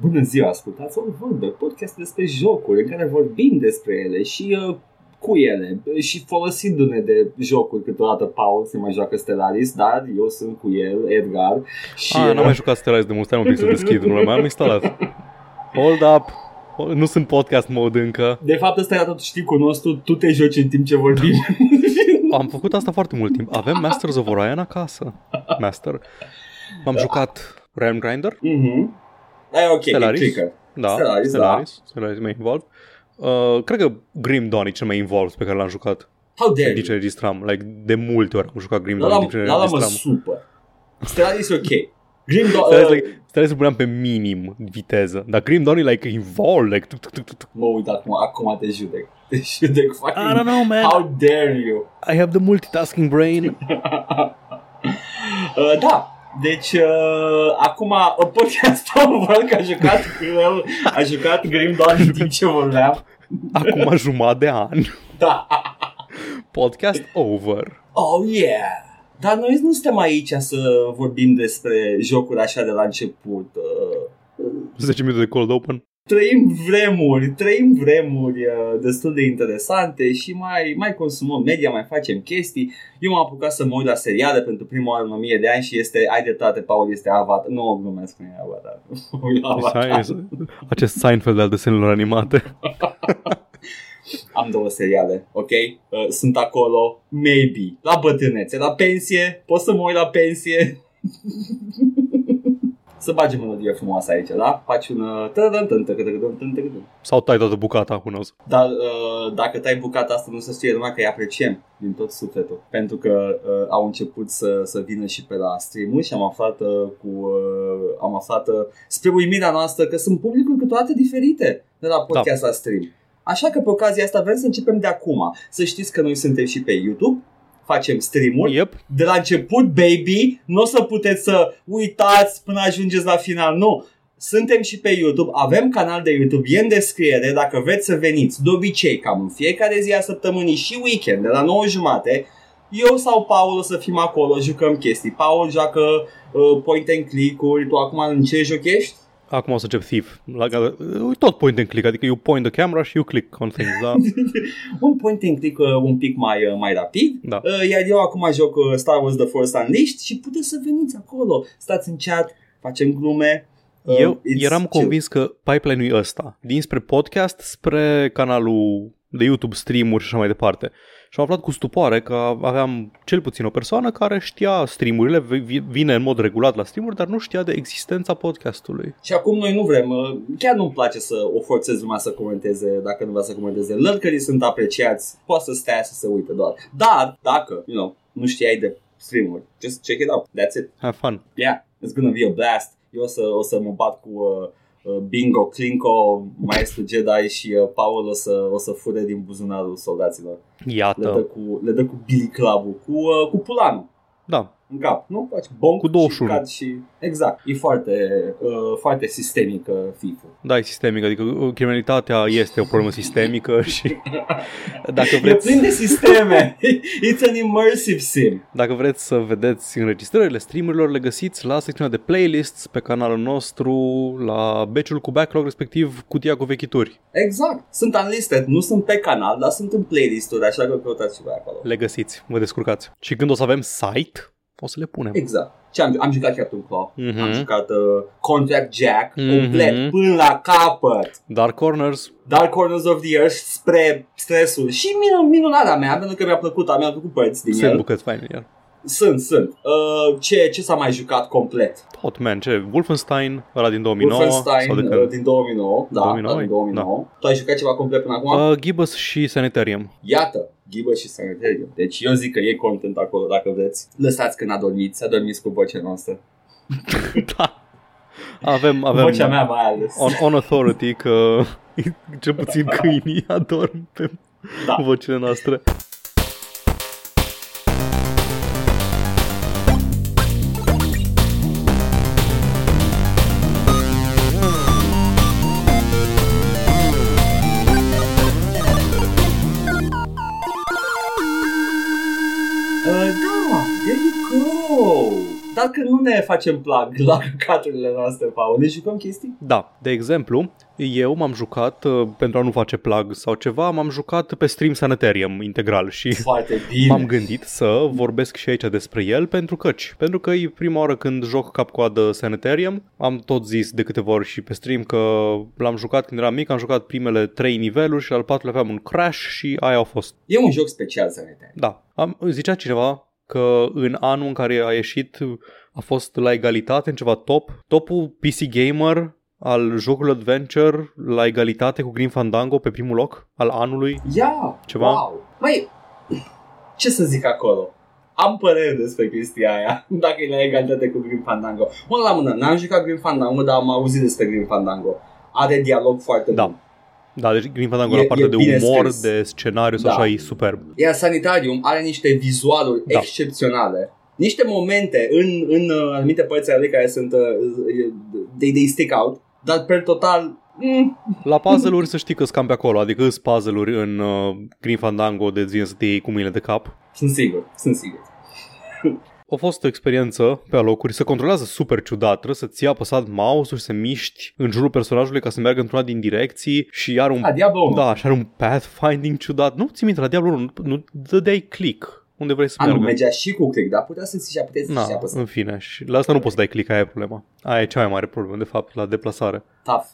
Bună ziua, ascultați o vorbă, podcast despre jocuri în care vorbim despre ele și uh, cu ele și folosindu-ne de jocuri câteodată Paul se mai joacă Stellaris, dar eu sunt cu el, Edgar și... Ah, n-am mai jucat Stellaris de mult, stai un pic să deschid, nu mai am instalat. Hold up, nu sunt podcast mode încă. De fapt ăsta era tot șticul nostru, tu te joci în timp ce vorbim. Am făcut asta foarte mult timp. Avem Masters of Orion acasă. Master. M-am jucat Realm Grinder. Mhm. E ok, Stellaris. e clicker. Da, Stellaris, Stellaris, Stellaris mai involved. Uh, cred că Grim Dawn e cel mai involved pe care l-am jucat. How dare În timp ce you? registram. Like, de multe ori am jucat Grim La Dawn în timp ce la mă registram. super. Stellaris e ok. Grim Dawn, Stellaris, uh, like, Stellaris îl puneam pe minim viteză. Dar Grim Dawn e like involved. Like, tuc, tuc, tuc, tuc. mă uit acum, acum te judec. Te judec fucking... I don't know, man. How dare you? I have the multitasking brain. Uh, da, deci uh, acum uh, podcastul văd că a jucat el, a jucat Grim Dawn în timp ce vorbeam. Acum jumătate de an. Da. Podcast over. Oh yeah. Dar noi nu suntem aici să vorbim despre jocuri așa de la început. Uh, 10 minute de cold open. Trăim vremuri, trăim vremuri uh, destul de interesante și mai, mai consumăm media, mai facem chestii. Eu m-am apucat să mă uit la seriale pentru prima oară în 1000 de ani și este, ai dreptate, Paul, este Avatar. Nu, glumesc, nu e Avatar. Nu e Avatar. Acest Seinfeld al desenelor animate. Am două seriale, ok? Uh, sunt acolo, maybe, la bătrânețe, la pensie, pot să mă uit la pensie. să bagi melodie frumoasă aici, da? Faci un... uh, tădădăn, tân, tădădăn, tân, tădădăn. Sau tai toată bucata, who knows. Dar uh, dacă tai bucata asta nu se știe numai că îi apreciem din tot sufletul. Pentru că uh, au început să, să vină și pe la stream și am aflat uh, cu uh, am aflat uh, spre uimirea noastră că sunt publicuri câteodată diferite de la podcast da. la stream. Așa că pe ocazia asta vrem să începem de acum. Să știți că noi suntem și pe YouTube, facem stream-uri. Yep. De la început, baby, nu o să puteți să uitați până ajungeți la final, nu. Suntem și pe YouTube, avem canal de YouTube, e în descriere dacă vreți să veniți. De obicei, cam în fiecare zi a săptămânii și weekend, de la 9 jumate, eu sau Paul o să fim acolo, jucăm chestii. Paul joacă uh, point and click-uri, tu acum în ce joc ești? Acum o să încep Thief. La, tot point and click, adică you point the camera și you click on things, da? un point and click uh, un pic mai, uh, mai rapid. Da. Uh, iar eu acum joc uh, Star Wars The Force Unleashed și puteți să veniți acolo. Stați în chat, facem glume. Uh, Eu it's eram chill. convins că pipeline-ul e ăsta, dinspre podcast spre canalul de YouTube, stream-uri și așa mai departe. Și am aflat cu stupoare că aveam cel puțin o persoană care știa streamurile, vi- vine în mod regulat la streamuri, dar nu știa de existența podcastului. Și acum noi nu vrem, uh, chiar nu-mi place să o forțez lumea să comenteze dacă nu vrea să comenteze. Lărcării sunt apreciați, poate să stea să se uite doar. Dar, dacă, you know, nu știai de streamuri, just check it out, that's it. Have fun. Yeah, it's gonna be a blast. Eu o să, o să mă bat cu uh, uh, Bingo, Clinko, Maestru Jedi și uh, Paul o să, o să fure din buzunarul soldaților. Le dă Iată. cu, le dă cu Billy Club-ul, cu, uh, cu pulanul Da. În cap, nu? Faci bonk Cu și 21. cad și... Exact, e foarte, uh, foarte sistemică FIFA. Da, e sistemic, adică uh, criminalitatea este o problemă sistemică și dacă E vreți, plin de sisteme. It's an immersive sim. dacă vreți să vedeți înregistrările streamurilor, le găsiți la secțiunea de playlists pe canalul nostru, la beciul cu backlog, respectiv cutia cu vechituri. Exact. Sunt unlisted, nu sunt pe canal, dar sunt în playlist-uri, așa că căutați și voi acolo. Le găsiți, vă descurcați. Și când o să avem site, o să le punem. Exact. Ce am, am jucat Captain Claw, Mhm. am jucat uh, Contract Jack, Mhm. complet, până la capăt. Dark Corners, Dark Corners of the Earth spre stresul și minun, minunarea mea, pentru că mi-a plăcut, mi-a plăcut părți din sunt el. bucăți faine în el. Sunt, sunt. Uh, ce, ce s-a mai jucat complet? Tot, man, ce? Wolfenstein, ăla din 2009? Wolfenstein sau de uh, când? din 2009. Da, 2009? da, din 2009. Tu ai jucat ceva complet până acum? Uh, Gibbous și Sanitarium. Iată, Ghibă și Sanitarium. Deci eu zic că e content acolo dacă vreți. Lăsați când adormiți, adormiți cu vocea noastră. da. Avem, Cu avem vocea mea mai ales. on, on authority că cel puțin câinii adorm pe Da. vocile noastre. Uh, da, there you go. Dar Dar când nu ne facem plug la căcaturile noastre, Paul, ne jucăm chestii? Da, de exemplu, eu m-am jucat, uh, pentru a nu face plug sau ceva, m-am jucat pe stream Sanitarium integral și Foarte bine. m-am gândit să vorbesc și aici despre el pentru căci. Pentru că e prima oară când joc cap-coadă Sanitarium, am tot zis de câteva ori și pe stream că l-am jucat când eram mic, am jucat primele trei niveluri și al patrulea aveam un crash și aia au fost. E un joc special, Sanitarium. Da, am, zicea cineva că în anul în care a ieșit a fost la egalitate în ceva top. Topul PC Gamer al jocului Adventure la egalitate cu Green Fandango pe primul loc al anului. Ia, Ceva? wow. Măi, ce să zic acolo? Am păreri despre chestia aia, dacă e la egalitate cu Green Fandango. Mă, la mână, n-am jucat Green Fandango, dar am auzit despre Green Fandango. Are dialog foarte Da. bun. Da, deci Green Fandango E- la partea e de bine umor, scris. de scenariu sau Da. așa, e superb. Iar Sanitarium are niște vizualuri Da. excepționale. Niște momente în, în uh, anumite părți ale lui care sunt uh, they, they stick out, dar per total mm, La puzzle-uri să știi că scam pe acolo, adică îs puzzle-uri în uh, Green Fandango de zi să te iei cu mâinile de cap. sunt sigur, sunt sigur. A fost o experiență pe alocuri, se controlează super ciudat, trebuie să ții apăsat mouse-ul și să miști în jurul personajului ca să meargă într-una din direcții și are un A, Diablo 1. Da, și are un pathfinding ciudat. Nu ți minte, la Diablo 1 nu, nu dădeai click unde vrei să A, nu, meargă. mergea și cu click, dar putea să ți și puteți Na, și apăsa. în fine, și la asta nu poți să dai click, aia e problema. Aia e cea mai mare problemă, de fapt, la deplasare. Tough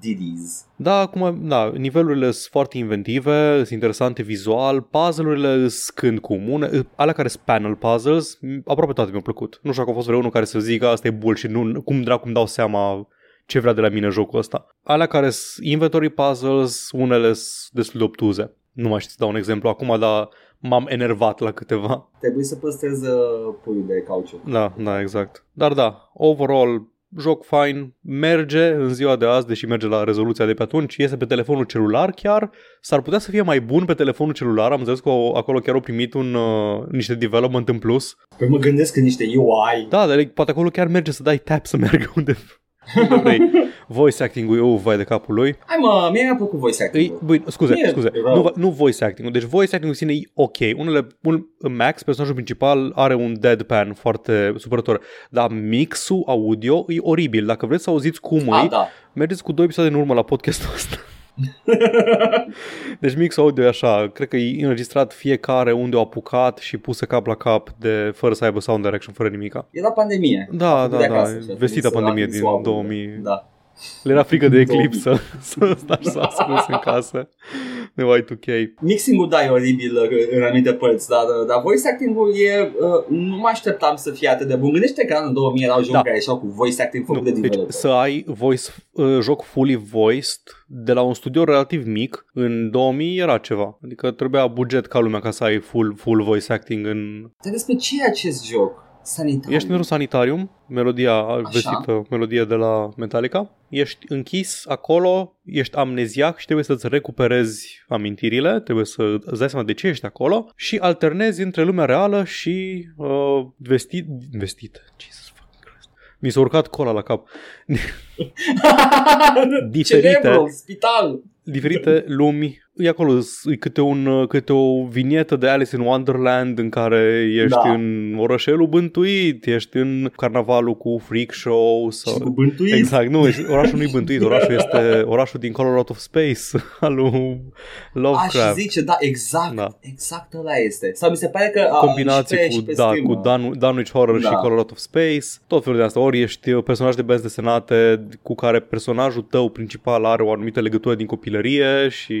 diddies. Da, acum, da, nivelurile sunt foarte inventive, sunt interesante vizual, puzzle-urile sunt când comune, alea care sunt panel puzzles, m- aproape toate mi-au plăcut. Nu știu dacă a fost vreunul care să zică asta e bullshit, nu, cum dracu îmi dau seama ce vrea de la mine jocul ăsta. Alea care sunt inventory puzzles, unele sunt destul de obtuze. Nu mai știu să dau un exemplu acum, dar m-am enervat la câteva. Trebuie să păstrez uh, puiul de cauciuc. Da, da, exact. Dar da, overall, joc fain, merge în ziua de azi, deși merge la rezoluția de pe atunci, iese pe telefonul celular chiar, s-ar putea să fie mai bun pe telefonul celular, am înțeles că o- acolo chiar au primit un, uh, niște development în plus. Păi mă gândesc că niște UI. Da, dar poate acolo chiar merge să dai tap să meargă unde, unde vrei. Voice acting-ul, eu, vai de capul lui. Hai mă, mie mi-a plăcut voice Îi, acting băi, scuze, Nu e scuze, rău. nu, nu voice acting Deci voice acting în sine e ok. Unele, un, Max, personajul principal, are un deadpan foarte supărător, dar mixul audio e oribil. Dacă vreți să auziți cum Ah, e, da. mergeți cu două episoade în urmă la podcastul ăsta. Deci mixul audio e așa, cred că e înregistrat fiecare unde au apucat și pusă cap la cap de fără să aibă sound direction, fără nimica. Era pandemie. Da, A făcut da, de da, acasă și a vestita trimis pandemie la din swab-ul. 2000. Da. Le era frică de 2000. eclipsă să stai să ascuns în casă de Y2K. Mixing-ul, da, e oribil uh, în anumite părți, dar, uh, dar voice acting-ul e... Uh, nu mă așteptam să fie atât de bun. Gândește că în anul 2000 erau jocuri Da. care ieșeau cu voice acting făcut Nu, de deci developer. să ai voice, uh, joc fully voiced de la un studio relativ mic, în 2000 era ceva. Adică trebuia buget ca lumea ca să ai full, full voice acting în... Dar despre ce e acest joc? Sanitarium. Ești într-un sanitarium, melodia vestită, melodie de la Metallica, ești închis acolo, ești amneziac și trebuie să-ți recuperezi amintirile, trebuie să îți dai seama de ce ești acolo și alternezi între lumea reală și uh, vestit, vestit, Jesus fucking Christ. Mi s-a urcat cola la cap. Diferite. Cerebru, spital. diferite lumi. E acolo, e câte, un, câte o vinietă de Alice in Wonderland în care ești Da. în orășelul bântuit, ești în carnavalul cu freak show Și sau... cu bântuit. Exact, nu, ești- orașul nu-i bântuit, orașul este orașul din Color Out of Space al lui Aș, și Lovecraft. zice, da, exact, Da. exact ăla este. Sau mi se pare că a, combinație și pe, cu, și pe da, stream, cu Dan, Dunwich Horror Da. și Color Out of Space, tot felul de asta. Ori ești uh, personaj de benzi desenate cu care personajul tău principal are o anumită legătură din copilărie și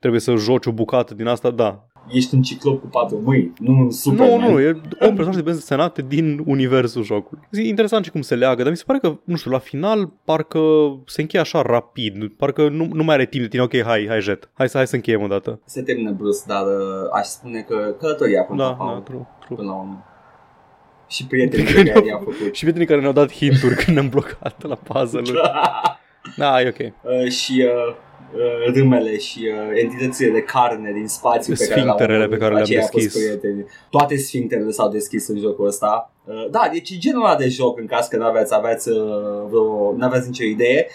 trebuie să joci o bucată din asta, da. Ești un ciclop cu patru mâini, nu un Nu, Superman. nu, e un personaj de benzi desenate din universul jocului. E interesant și cum se leagă, dar mi se pare că, nu știu, la final parcă se încheie așa rapid, parcă nu, nu mai are timp de tine, ok, hai, hai jet, hai să, hai să încheiem o dată. Se termină brusc, dar uh, aș spune că călătoria până, Da, la, da, true, true. până la urmă. Și prietenii pe care i-am făcut. Și prietenii care ne-au dat hinturi când ne-am blocat la puzzle-uri. Da, e ok. Uh, și uh, uh, râmele și uh, entitățile de carne din spațiu pe care Sfincterele le-au pe care le-am aceia au fost deschis. prieteni. Toate sfincterele s-au deschis în jocul ăsta. Uh, da, deci e genul ăla de joc în caz că n-aveți, aveți, uh, vreo, n-aveți nicio idee.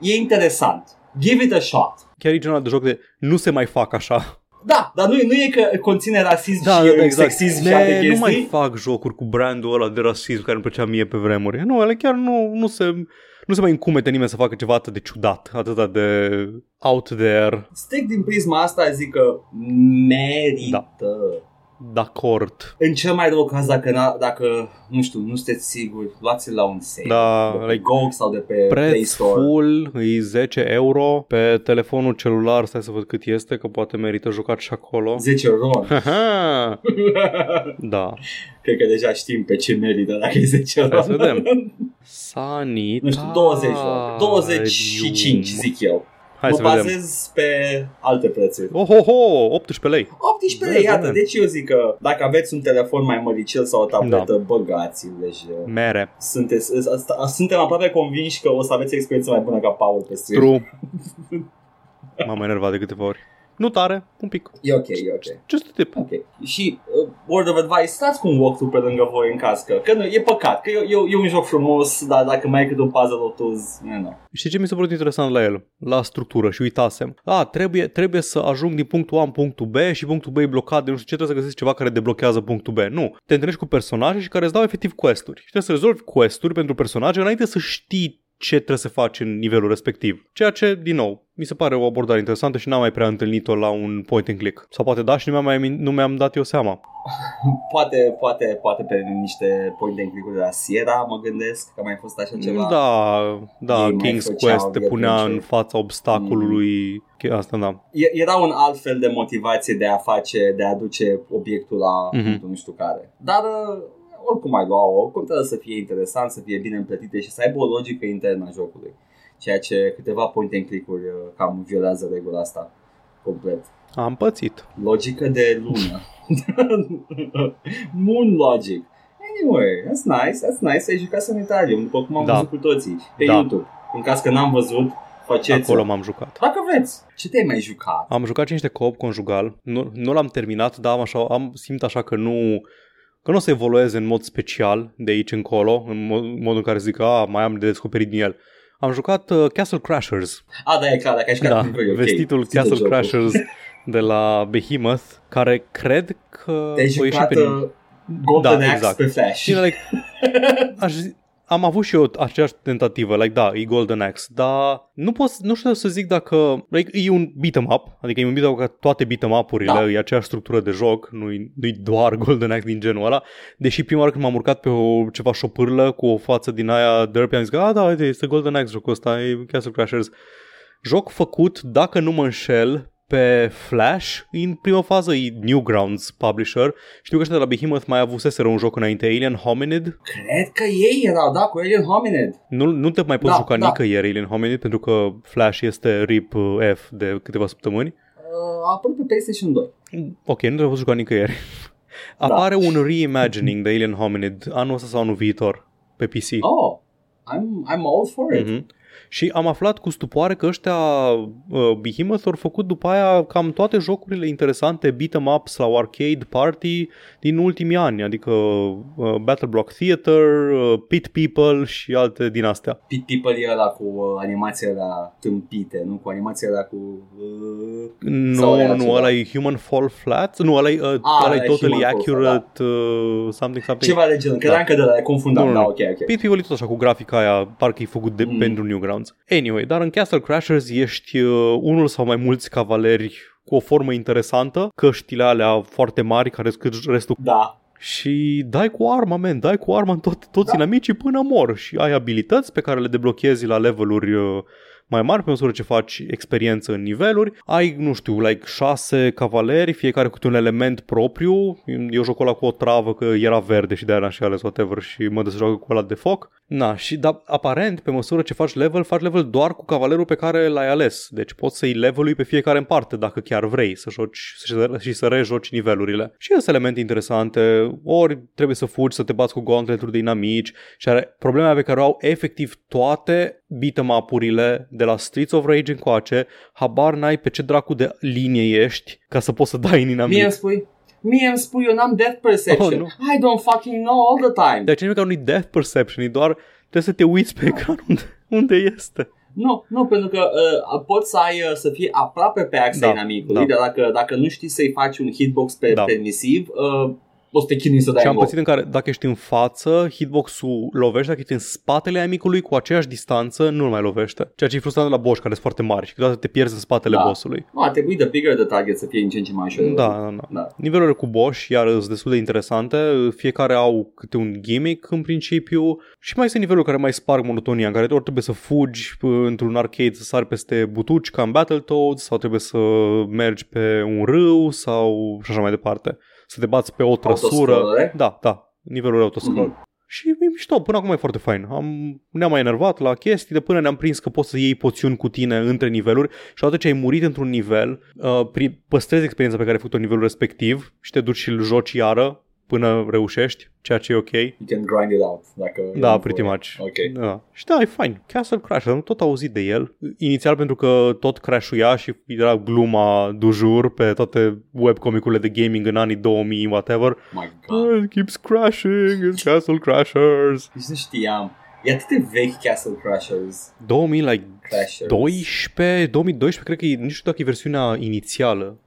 E interesant. Give it a shot. Chiar e genul de joc de nu se mai fac așa. Da, dar nu, nu e că conține rasism Da, și da, da, exact. sexism și Ne, alte nu chestii. mai fac jocuri cu brandul ăla de rasism care îmi plăcea mie pe vremuri. Nu, ele chiar nu, nu se... Nu se mai încumete nimeni să facă ceva atât de ciudat, atât de out there, Strict din prisma asta zic că merită. Da. D'acord. În cel mai rău caz, dacă, n- dacă nu știu, nu sunteți siguri, luați-l la un sale. Da, de pe like, GOG sau de pe Play Preț Store. full, e 10 euro pe telefonul celular, stai să văd cât este, că poate merită jucat și acolo. 10 euro. Haha, da, Cred că deja știm pe ce merită dacă e 10 euro. Hai să vedem. Sanitarium. Nu știu, 20 euro. 25 zic eu. Hai mă să vedem. bazez pe alte prețuri. Oh, oh, oh, 18 lei. 18 Da, lei, iată, da. deci eu zic că dacă aveți un telefon mai măricel sau o tabletă, Da. băgați-l, deci uh, Mere. sunteți, asta- suntem aproape convinși că o să aveți experiență mai bună ca Paul pe stream. True. M-am enervat de câteva ori. Nu tare, un pic. E ok, e ok. Just a tip. Ok. Și uh, word of advice, stați cu un walkthrough pe lângă voi în caz că, că nu, e păcat, că e, e, e un joc frumos, dar dacă mai ai câte un puzzle o tuz, nu, nu. Știi ce mi s-a părut interesant la el? La structură și uitasem. A, trebuie, trebuie să ajung din punctul A în punctul B și punctul B e blocat de nu știu ce, trebuie să găsești ceva care deblochează punctul B. Nu. Te întâlnești cu personaje și care îți dau efectiv quest-uri. Și trebuie să rezolvi quest-uri pentru personaje înainte să știi ce trebuie să faci în nivelul respectiv. Ceea ce, din nou, mi se pare o abordare interesantă și n-am mai prea întâlnit-o la un point and click. Sau poate da și nu mi-am, mai, nu mi-am dat eu seama. Poate, poate, poate pe niște point and click-uri de la Sierra, mă gândesc că a mai fost așa ceva. Da, da, Ei mai King's făceau Quest te punea adventure. în fața obstacolului. Mm. Asta, da. E- Era un alt fel de motivație de a face, de a aduce obiectul la Mhm. punctul nu știu care. Dar uh, oricum ai lua-o, contează să fie interesant, să fie bine împletite și să aibă o logică internă a jocului. Ceea ce câteva point and click-uri uh, cam violează regula asta complet. Am pățit. Logică de lună. Moon logic. Anyway, that's nice, that's nice. Ai jucat Sanitarium, după cum am Da. văzut cu toții, pe Da. YouTube. În caz că n-am văzut, faceți Acolo m-am jucat. Dacă vreți. Ce te-ai mai jucat? Am jucat și niște co-op conjugal. Nu, nu l-am terminat, dar am, așa, am simt așa că nu că nu o să evolueze în mod special de aici încolo, în mod, modul în care zic că "A, mai am de descoperit din el. Am jucat uh, Castle Crashers, A, da, e clar, dacă ai jucat da, timpul, e ok. vestitul Ține Castle jocul. Crashers de la Behemoth, care cred că Te-ai o ieși jucat pe... uh, Golden Da, Axe exact. pe Flash. Și like, aș, zi- am avut și eu aceeași tentativă, like da, e Golden Axe, dar nu pot, nu știu să zic dacă, like, e un beat'em up, adică e un beat'em up ca toate beat'em up-urile, Da. e aceeași structură de joc, nu-i, nu-i doar Golden Axe din genul ăla, deși prima oară când m-am urcat pe o, ceva șopârlă cu o față din aia derpy, am zis că, a, da, uite, este Golden Axe jocul ăsta, e Castle Crashers. Joc făcut, dacă nu mă înșel, pe Flash, în prima fază e Newgrounds publisher. Știu că ăștia de la Behemoth mai avuseseră un joc înainte, Alien Hominid, Cred că ei erau, da, cu Alien Hominid. nu, nu te mai poți Da, juca da. nicăieri Alien Hominid pentru că Flash este RIP uh, F de câteva săptămâni. Uh, a apărut pe PlayStation 2. Ok, nu te poți juca nicăieri. Da. Apare un reimagining de Alien Hominid anul ăsta sau anul viitor pe PC. Oh, I'm, I'm all for it. Mhm. Și am aflat cu stupoare că ăștia uh, Behemoth au făcut după aia cam toate jocurile interesante beat'em up sau arcade party din ultimii ani, adică uh, Battle Block Theater, uh, Pit People și alte din astea. Pit People e ăla cu uh, animația la tâmpite, nu? Cu animația la cu... Uh, Sau Nu, era nu, ceva? ăla e Human Fall Flat, nu, ăla e, uh, Ah, ăla e ăla e Totally Human Fall Accurate, uh, something, something. ceva de genul. Credeam că de la le confundam. Nu, nu, Da, nu. ok, ok. Pit People e tot așa cu grafica aia, parcă e făcut de, Mm. pentru Newgrounds. Anyway, dar în Castle Crashers ești uh, unul sau mai mulți cavaleri cu o formă interesantă, căștile alea foarte mari care scât restul Da. și dai cu arma, man, dai cu arma în tot, toți Da. inamicii până mor și ai abilități pe care le deblochezi la leveluri uh, mai mari pe măsură ce faci experiență în niveluri. Ai, nu știu, like șase cavaleri, fiecare cu un element propriu. Eu jocul ăla cu o travă că era verde și de-aia n-am și ales whatever și mă dă să joacă cu ăla de foc. Na, și da, aparent, pe măsură ce faci level, faci level doar cu cavalerul pe care l-ai ales. Deci poți să-i levelui pe fiecare în parte, dacă chiar vrei să joci să- și să rejoci nivelurile. Și sunt elemente interesante, ori trebuie să fugi, să te bați cu gauntleturi de inamici și are problema pe care o au efectiv toate beat'em up-urile de la Streets of Rage încoace, habar n-ai pe ce dracu de linie ești ca să poți să dai în inamic. Mie îmi spui, mie îmi spui, eu n-am depth perception. Oh, nu. I don't fucking know all the time. De aceea nimic nu-i death perception, e doar trebuie să te uiți pe ecran unde, unde este. Nu, nu, pentru că uh, poți să ai uh, să fii aproape pe axa Da, inamicului, da. dar dacă, dacă nu știi să-i faci un hitbox pe Da. permisiv, uh, o să te chinui să dai Și am în loc. pățit în care dacă ești în față, hitbox-ul lovește, dacă ești în spatele amicului cu aceeași distanță, nu mai lovește. Ceea ce e frustrant la boss care sunt foarte mari și câteodată te pierzi în spatele Da. bossului. Nu, ar trebui de bigger the target să fie în ce în ce mai ușor. Da, da, da. Da. Nivelurile cu boss iar sunt destul de interesante, fiecare au câte un gimmick în principiu și mai sunt niveluri care mai sparg monotonia, în care ori trebuie să fugi p- într-un arcade să sari peste butuci ca în Battletoads sau trebuie să mergi pe un râu sau și așa mai departe. Să te bați pe o trăsură. Autoscrollere? Da, da, nivelul autoscroll. Mhm. Și e mișto, până acum e foarte fain. Am, ne-am mai enervat la chestii de până ne-am prins că poți să iei poțiuni cu tine între niveluri și odată ce ai murit într-un nivel, uh, pri- păstrezi experiența pe care ai făcut-o în nivelul respectiv și te duci și îl joci iară până reușești, ceea ce e ok. You can grind it out. Dacă e Da, nevoie. pretty much. Ok. Da. Și da, e fain. Castle Crash, am tot auzit de el. Inițial pentru că tot crashuia și era gluma du jour pe toate webcomicurile de gaming în anii 2000, whatever. My God. Oh, it keeps crashing, it's Castle Crashers. Nici nu știam. E atât de vechi Castle Crashers. 2000, like, Crashers. 12, 2012, cred că e, nu știu dacă e versiunea inițială.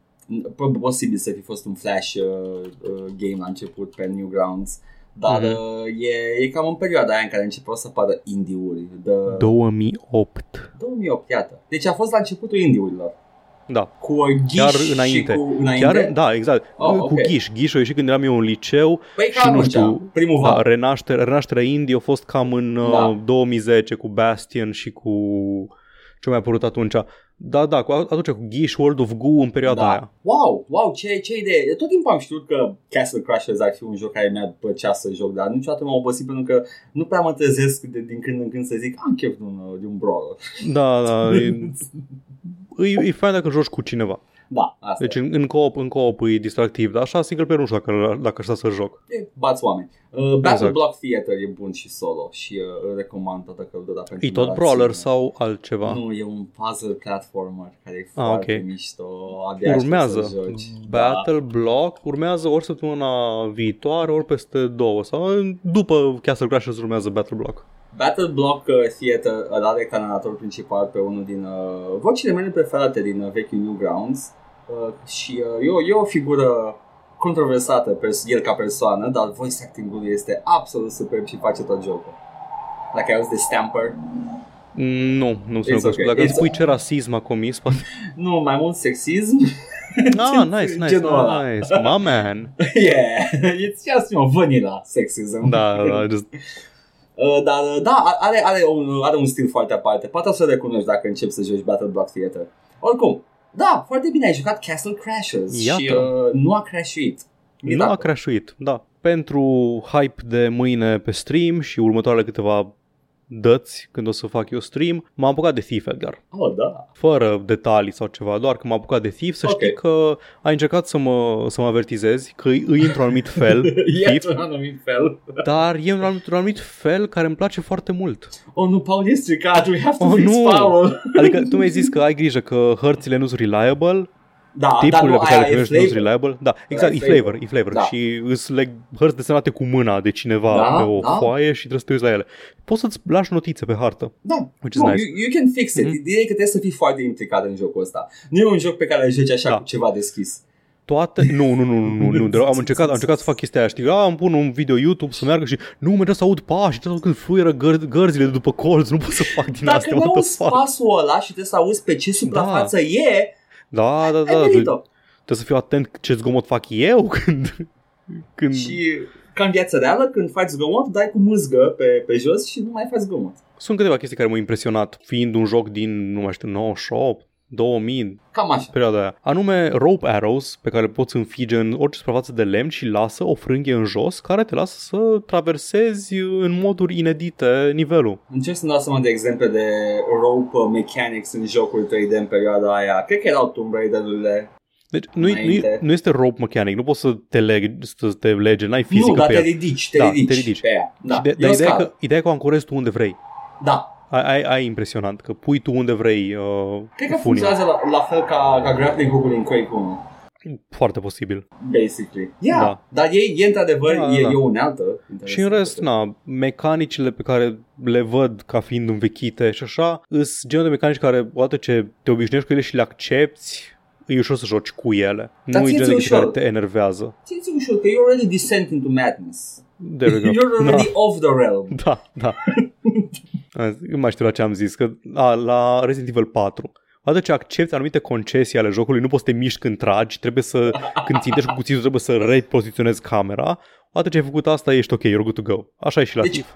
Probabil posibil să fi fost un flash uh, uh, game la început pe Newgrounds. Dar Mhm. uh, e, e cam în perioada aia în care începeau să apară indie-uri. De 2008. 2008, iată. Deci a fost la începutul indie-urilor. Da. Cu uh, ghiș Chiar și înainte. cu înainte. Chiar, da, exact. Oh, Cu ok. Ghiș. Ghiș a ieșit când eram eu în liceu Păi și ca nu atunci, știu, primul Da, val. renaștere, renașterea indie a fost cam în Da. uh, 2010 cu Bastion și cu ce mai apărut atunci. Da, da, cu, atunci cu Ghiș, World of Goo în perioada Da. aia. Wow, wow, ce, ce idee. Tot timpul am știut că Castle Crashers ar fi un joc care mi-ar plăcea să joc, dar niciodată m-am obosit pentru că nu prea mă trezesc de, din când în când să zic am chef de un, de un brawler. Da, da, e, e, e fain dacă joci cu cineva. Da, asta Deci în, în co-op, în co-op e distractiv, dar așa single player nu știu dacă, dacă aș sta să joc. e. bați oameni. Uh, Battle Exact. Block Theater e bun și solo și uh, îl recomand toată căldura pentru E tot narațiune. brawler sau altceva? Nu, e un puzzle platformer care e Ah, foarte ok. mișto. Abia aștept Urmează să joci. Battle Block, urmează ori săptămâna viitoare, ori peste două sau după Castle Crashers urmează Battle Block. Battle Block uh, Theater îl are ca narator principal pe unul din uh, vocile mele preferate din uh, vechiul Newgrounds uh, și uh, e, o, e o figură controversată pers- el ca persoană, dar voice acting-ul este absolut superb și face tot jocul. Dacă ai auzit de Stamper, Mm, Nu, nu se It's okay. okay. Dacă îmi It's spui ce rasism a comis, poate... nu, mai mult sexism. Ah, nice, nice, Genul ăla. nice. My man. yeah, it's just, you know, vanilla sexism. Da, da, just... Uh, dar uh, da, are, are, un, are un stil foarte aparte. Poate o să recunoști dacă începi să joci Battle Block Theater. Oricum, da, foarte bine, ai jucat Castle Crashers Iată. și uh, nu a crashuit. Nu a crashuit, da. Pentru hype de mâine pe stream și următoarele câteva dăți când o să fac eu stream, m-am apucat de Thief Edgar. Oh, da. Fără detalii sau ceva, doar că m-am apucat de Thief, să Ok. știi că ai încercat să mă, să mă avertizezi că îi îi într-un anumit fel, E Thief, într-un anumit fel. dar e într-un anumit, într-un anumit fel care îmi place foarte mult. Oh, nu, Paul e stricat, we have to Oh, fix nu. Paul. Adică tu mi-ai zis că ai grijă că hărțile nu sunt reliable, Da, dar tipurile nu, pe care aia le e primești nu sunt flavor. reliable. Da, exact, e e flavor. flavor, e flavor. Da. Și îți leg hărți desenate cu mâna de cineva Da, pe o da. foaie și trebuie să te uiți la ele. Poți să-ți lași notițe pe hartă. Da, Which is no, nice. you, you can fix it. Mhm. Ideea e că trebuie să fii foarte implicat în jocul ăsta. Nu e un joc pe care îl joci așa Da. cu ceva deschis. Toate... Nu, nu, nu, nu, nu, nu. de- Am încercat, am încercat să fac chestia aia, știi? A, îmi pun un video YouTube să meargă și nu, mereu să aud pași, trebuie să când fluieră găr- gărzile de după colț, nu pot să fac din Dacă astea, nu what the auzi fuck. pasul ăla și trebuie să auzi pe ce suprafață e, Da, da, ai da. venit-o. Trebuie să fiu atent ce zgomot fac eu când... când... Și ca în viața reală, când faci zgomot, dai cu mâzgă pe, pe jos și nu mai faci zgomot. Sunt câteva chestii care m-au impresionat, fiind un joc din, nu mai știu, 98, 2000, Cam așa. perioada aia. Anume rope arrows pe care le poți înfige în orice suprafață de lemn și lasă o frânghie în jos care te lasă să traversezi în moduri inedite nivelul. Încerc să-mi dau seama de exemple de rope uh, mechanics în jocuri 3D în perioada aia. Cred că erau Tomb Raider-urile. Deci nu, nu, Înainte. nu este rope mechanic, nu poți să te, leg, să te lege, n-ai fizică nu, dar pe te el. ridici, te Da, ridici, te ridici. pe ea. Da, Și de, e dar o ideea e, scală. că, ideea e că o ancorezi tu unde vrei. Da. Ai, ai, ai impresionant că pui tu unde vrei uh, Cred că funii. funcționează la, la fel ca, ca grappling hook-ul în Quake 1. Foarte posibil. basically. Yeah, Da. dar e, e într-adevăr, Da, da, e, da. e o unealtă. Și în rest, na, mecanicile pe care le văd ca fiind învechite și așa, îs genul de mecanici care, odată ce te obișnuiești cu ele și le accepti, e ușor să joci cu ele. Dar nu e ție genul de ți-e chestii care ușor. te enervează. Ți-ți ușor că you're already descent into madness. There we go. You're already off the realm. Da, da. Azi, Nu mai știu la ce am zis, că a, la Resident Evil 4. Odată ce accepti anumite concesii ale jocului, nu poți să te miști când tragi, trebuie să, când țintești cu cuțitul, trebuie să repoziționezi camera. Odată ce ai făcut asta, ești ok, you're good to go. Așa e și la Deci, Thief.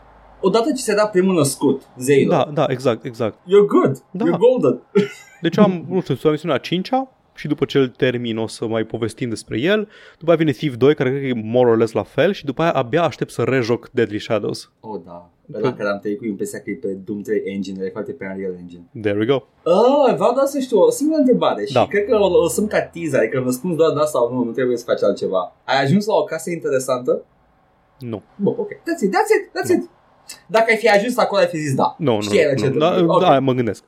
Odată ce se da primul născut, zeilor, Da, da, exact, exact. you're good. Da. You're golden. Deci am, nu știu, sunt la misiunea 5 și după ce îl termin o să mai povestim despre el. După aia vine Thief 2, care cred că e more or less la fel și după aia abia aștept să rejoc Deadly Shadows. Oh, da. Ăla care am trăit cu impresia că e pe Doom 3 Engine, e foarte pe Unreal Engine. There we go. Ah, vreau doar să știu o singură întrebare și Da. cred că o, o sunt ca teaser, adică îmi răspuns doar da sau nu, nu trebuie să faci altceva. Ai ajuns la o casă interesantă? Nu. Bun, ok. That's it, that's it, that's it. Dacă ai fi ajuns acolo, ai fi zis da. Nu, nu, Știai la ce nu. te Da, duci. Ok. da, mă gândesc.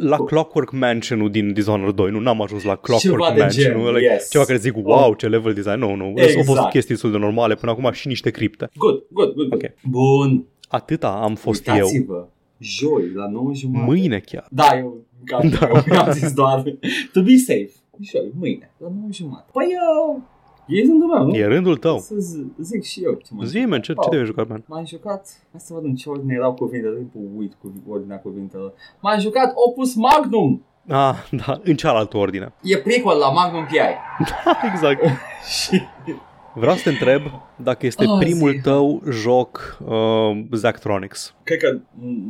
La Clockwork Mansion-ul din Dishonored 2, nu, n-am ajuns la Clockwork Ceva de Mansion-ul, gen, like, yes. ceva care zic, wow, ce level design, nu, nu, exact. au fost Exact. chestii destul de normale până acum și niște cripte. Good, good, good, good. Ok. Bun. Atâta am fost eu. Uitați-vă. Joi, la 9 jumătate. Mâine chiar. Da, eu, gata, Da. eu am zis doar to be safe. Joi, mâine, la 9 jumătate. Păi, uh, e rândul meu, nu? E rândul tău. Să z- zic și eu ce m-am Zi, man, ce, ce Oh. te jucat, man? M-am jucat, hai să văd în ce ordine erau cuvintele, timpul uit cu ordinea cuvintelor. M-am jucat Opus Magnum. Ah, da, în cealaltă ordine. E prequel la Magnum PI. exact. Și Vreau să te întreb dacă este Ah, primul zi. tău joc uh, Zachtronics. cred că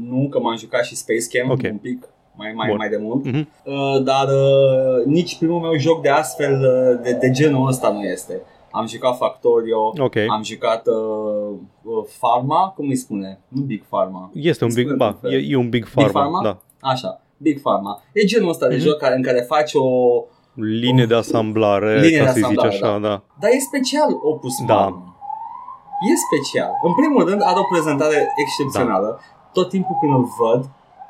nu, că m-am jucat și Space Camp Ok. un pic mai, mai, Bun. mai de mult. Mhm. Uh, dar uh, nici primul meu joc de astfel uh, de, de genul ăsta nu este. Am jucat Factorio, Ok. am jucat uh, uh, Pharma, cum îi spune? Nu Big Pharma. Este un Îi big, spune ba, într-un fel. e, e un big pharma, Pharma? da. Așa, Big Pharma. E genul ăsta de Mhm. joc care, în care faci o... Linie de asamblare, Linie ca de să zici asamblare, așa, da. Dar e special Opus Da. Magnum. E special. În primul rând are o prezentare excepțională. Da. Tot timpul când îl văd,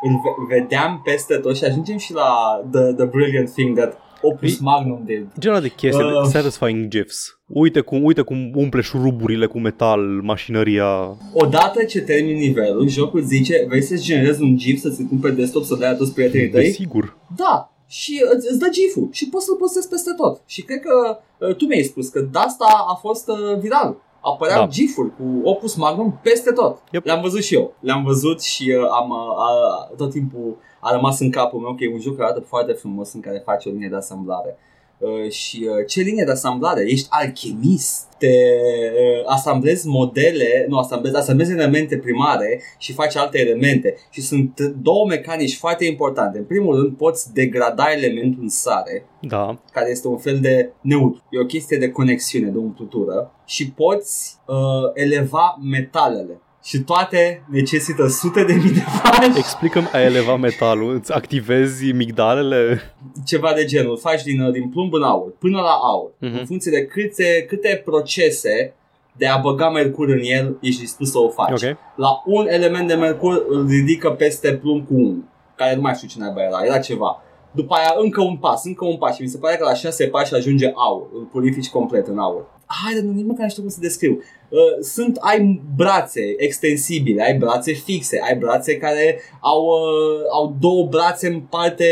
îl ve- vedeam peste tot și ajungem și la the, the brilliant thing that Opus E- Magnum did. Genul de chestii, Uh. uh. satisfying GIFs. Uite cum, uite cum umple șuruburile cu metal mașinăria. Odată ce termin nivelul, jocul zice, vrei să-ți generezi un GIF să-ți pun pe desktop să dai toți prietenii tăi? Desigur. Da, și îți, îți dă GIF-ul și poți să-l postezi peste tot. Și cred că uh, tu mi-ai spus că de asta a fost uh, viral. Apăreau Da. GIF-uri cu Opus Magnum peste tot. Yep. Le-am văzut și eu. Le-am văzut și uh, am uh, a, tot timpul a rămas în capul meu că e un joc care arată foarte frumos în care faci o linie de asamblare. Uh, și uh, ce linie de asamblare? Ești alchimist. Te uh, asamblezi modele, nu asamblezi, asamblezi elemente primare și faci alte elemente. Și sunt două mecanici foarte importante. În primul rând poți degrada elementul în sare, Da. care este un fel de neutru. E o chestie de conexiune, de umplutură. Și poți uh, eleva metalele. Și toate necesită sute de mii de pași. Explicăm a eleva metalul. Îți activezi migdalele? ceva de genul. Faci din, din plumb în aur, până la aur. Mhm. În funcție de câte, câte procese de a băga mercur în el ești dispus să o faci. Ok. La un element de mercur îl ridică peste plumb cu 1, care nu mai știu cine naiba era, era ceva. După aia încă un pas, încă un pas și mi se pare că la 6 pași ajunge aur, îl purifici complet în aur. Hai, dar nici măcar nu știu cum să descriu. Uh, sunt, ai brațe extensibile, ai brațe fixe, ai brațe care au, uh, au două brațe în parte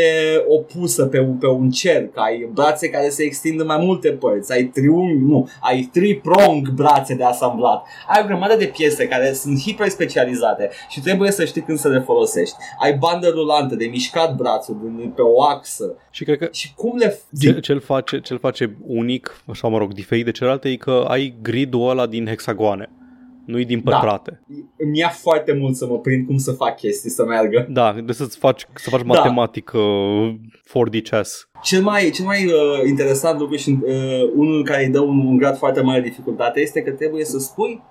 opusă pe un, pe un cerc, ai brațe care se extind în mai multe părți, ai triunghi, nu, ai three-prong brațe de asamblat, ai o grămadă de piese care sunt hiper specializate și trebuie să știi când să le folosești. Ai bandă rulantă de mișcat brațul din- pe o axă Și cred că și cum le... ce, ce-l, face, ce-l face unic, așa mă rog, diferit de celelalte, e că ai gridul ăla din hexagoane. Nu-i din Da. pătrate. Îmi ia foarte mult să mă prind cum să fac chestii să meargă. Da, de să-ți faci, să faci Da. matematică 4D chess. Cel mai, cel mai uh, interesant lucru și uh, unul care îi dă un, un grad foarte mare de dificultate este că trebuie să spui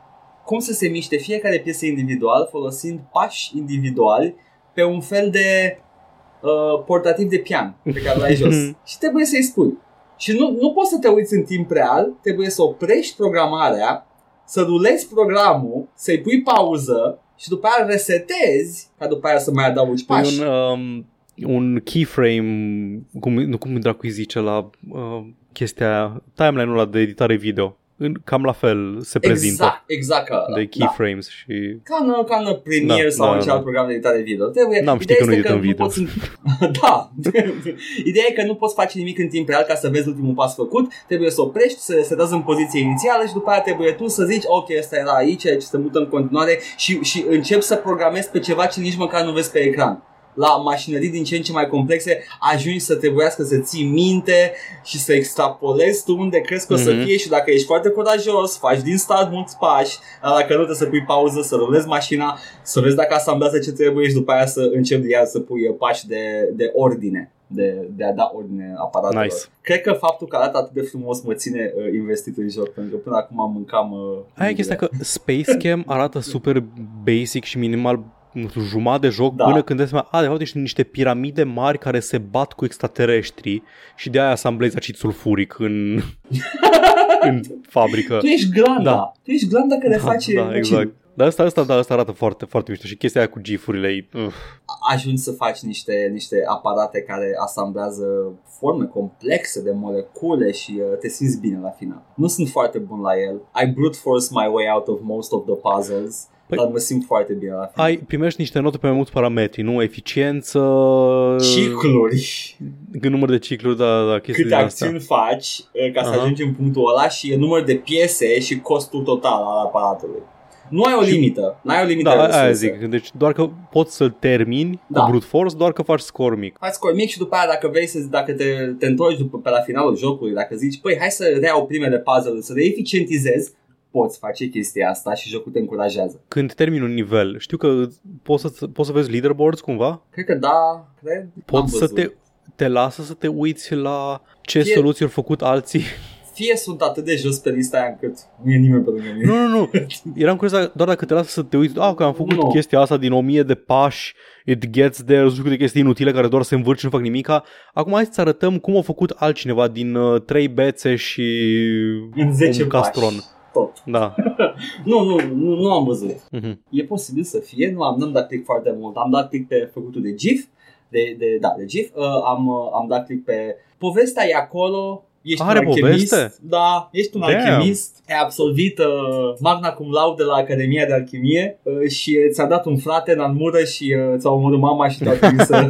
cum să se miște fiecare piesă individual folosind pași individuali pe un fel de uh, portativ de pian pe care l-ai jos. și trebuie să-i spui. Și nu, nu poți să te uiți în timp real, trebuie să oprești programarea, să rulezi programul, să-i pui pauză și după aia resetezi ca după aia să mai adaugi pași. E un, um, un keyframe, cum, nu cum dracu îi zice la uh, chestia aia, timeline-ul ăla de editare video. În, cam la fel se prezintă Exact, exact ca ăla. de Da. keyframes da. și... Ca în, ca în Premiere Da, sau da, în ce da. alt program de editare video. Trebuie, N-am ideea știut că nu este edităm video. poți... da. Ideea e că nu poți face nimic în timp real ca să vezi ultimul pas făcut. Trebuie să oprești, să se dezi în poziție inițială și după aia trebuie tu să zici ok, ăsta era aici, aici se mută în continuare și, și începi să programezi pe ceva ce nici măcar nu vezi pe ecran la mașinării din ce în ce mai complexe ajungi să trebuiască să ții minte și să extrapolezi tu unde crezi că o să Mhm. fie și dacă ești foarte curajos, faci din start mulți pași, dar dacă nu trebuie să pui pauză, să rulezi mașina, să vezi dacă asamblează ce trebuie și după aia să începi iar să pui pași de, de ordine. De, de a da ordine aparatelor. Nice. Cred că faptul că arată atât de frumos mă ține uh, investit în joc, pentru că până acum mâncam... Uh, Aia e chestia că Space Cam arată super basic și minimal nu știu, jumătate de joc Da. da. până când îți seama, a, de fapt, ești niște piramide mari care se bat cu extraterestri și de aia asamblezi acid sulfuric în, în fabrică. Tu ești glanda, Da. tu ești glanda care da, face da, acidul. exact. Dar asta, asta, da, asta arată foarte, foarte mișto și chestia aia cu gifurile e, uh, ajungi să faci niște, niște aparate care asamblează forme complexe de molecule și uh, te simți bine la final. Nu sunt foarte bun la el. I brute force my way out of most of the puzzles, Păi- dar mă simt foarte bine la final. ai, primești niște note pe mai mulți parametri, nu? Eficiență, Cicluri, Cât număr de cicluri, da, da, chestii câte din astea. acțiuni faci uh, ca să Aha. ajungi în punctul ăla și număr de piese și costul total al aparatului. Nu ai o Și- limită, n-ai o limită Da, de aia resurse. zic. Deci doar că poți să termini Da. cu brute force, doar că faci score mic. faci scor mic și după aia dacă vrei să dacă te, te întorci după, pe la finalul jocului, dacă zici, păi hai să reiau primele puzzle, să le eficientizezi, poți face chestia asta și jocul te încurajează. Când termini un nivel, știu că poți să, poți să vezi leaderboards cumva? Cred că da, cred. n-am Poți să văzut. te, te lasă să te uiți la ce Fie- soluții au făcut alții. Fie sunt atât de jos pe lista aia încât nu e nimeni pe lângă mine. nu, nu, nu. Eram curios dacă- doar dacă te lasă să te uiți. Ah, că am făcut Nu. chestia asta din o mie de pași, it gets there, nu știu câte chestii inutile care doar se învârci și nu fac nimica. Acum hai să arătăm cum a făcut altcineva din uh, trei bețe și În 10 un castron. pași. Tot. Da. Nu, nu, nu, nu am văzut. Mhm. E posibil să fie, nu am n-am dat click foarte mult. Am dat click pe făcutul de GIF, de, de, da, de GIF. Uh, am, uh, am dat click pe... Povestea e acolo, ești Are un alchemist. poveste? Da, ești un Damn. alchemist. Ai absolvit uh, magna cum laude la Academia de Alchimie uh, și uh, ți-a dat un frate în almură și uh, ți-a omorât mama și te-a trimis să...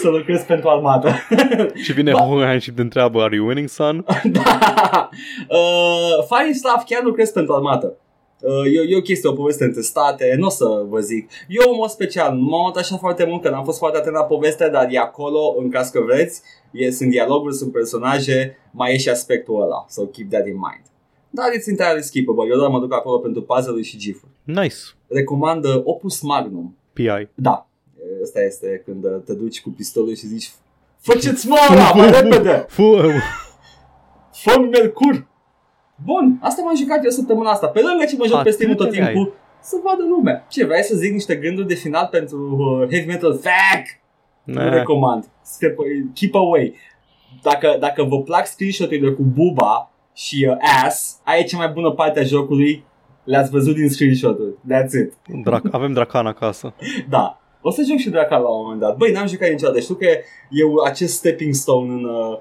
să lucrezi pentru armată. Și vine Ba- Hohenheim și te întreabă, are you winning, son? da. Uh, funny stuff, chiar lucrez pentru armată. Uh, e, e o chestie, o poveste între state, nu o să vă zic. Eu, în mod special, nu m-am așa foarte mult, că n-am fost foarte atent la poveste, dar e acolo, în caz că vreți, e, sunt dialoguri, sunt personaje, mai e și aspectul ăla, so keep that in mind. Dar it's entirely skippable, eu doar mă duc acolo pentru puzzle și gif-uri. Nice. Recomand uh, Opus Magnum. PI. Da, ăsta este când uh, te duci cu pistolul și zici Faceți mă ăla, mai repede! Fu- fă Mercur! Bun, asta m-am jucat eu săptămâna asta. Pe lângă ce mă joc Atât pe Steam tot de timpul, să vadă lumea. Ce, vrei să zic niște gânduri de final pentru uh, Heavy Metal Fuck? Nu Ne. recomand. Step, keep away. Dacă, dacă vă plac screenshot-urile cu buba și uh, ass, aia e cea mai bună parte a jocului. Le-ați văzut din screenshot-uri. That's it. Drac- avem Dracan acasă. Da. O să joc și Dracal la un moment dat. Băi, n-am jucat niciodată. Știu că e acest stepping stone în uh,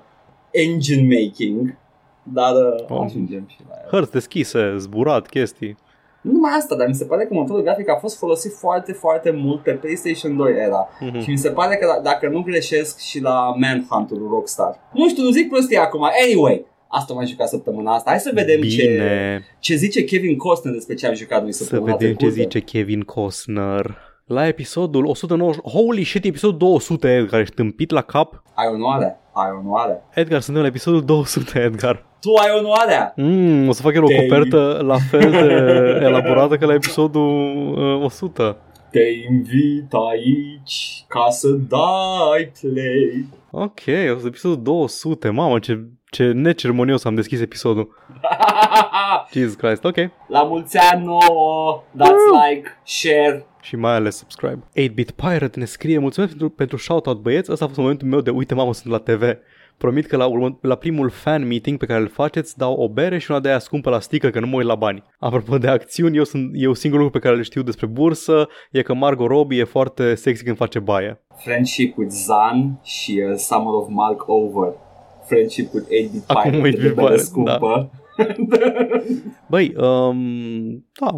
engine making. Dar uh, Oh. ajungem și la el. Hărți deschise, zburat, chestii. Nu numai asta, dar mi se pare că motorul grafic a fost folosit foarte, foarte mult pe PlayStation 2 era. Mhm. Și mi se pare că la- dacă nu greșesc și la Manhunt-ul Rockstar. Nu știu, nu zic prostii acum. Anyway, asta m-am jucat săptămâna asta. Hai să vedem ce, Bine, ce zice Kevin Costner despre ce am jucat noi să săptămâna vedem ce trecută. zice Kevin Costner. La episodul 190, holy shit, episodul 200, Edgar, ești tâmpit la cap? Ai onoare, ai onoare. Edgar, suntem la episodul 200, Edgar. Tu ai onoarea. Mm, o să fac eu o Te- copertă la fel de elaborată ca la episodul uh, 100. Te invit aici ca să dai play. Ok, o să episodul 200. Mamă, ce, ce neceremonios am deschis episodul. Jesus Christ, ok. La mulți ani nouă, dați like, share. Și mai ales subscribe. 8-Bit Pirate ne scrie Mulțumesc pentru, pentru shoutout băieți Ăsta a fost momentul meu de Uite mamă sunt la TV Promit că la, urmă, la primul fan meeting pe care îl faceți dau o bere și una de aia scumpă la stică că nu mă uit la bani. Apropo de acțiuni, eu, sunt, eu singurul lucru pe care le știu despre bursă e că Margot Robbie e foarte sexy când face baie. Friendship with Zan și uh, Summer of Mark Over. Friendship with 8-bit Acum Pirate. 8-bit de bere Pirate, scumpă. Băi, um, da,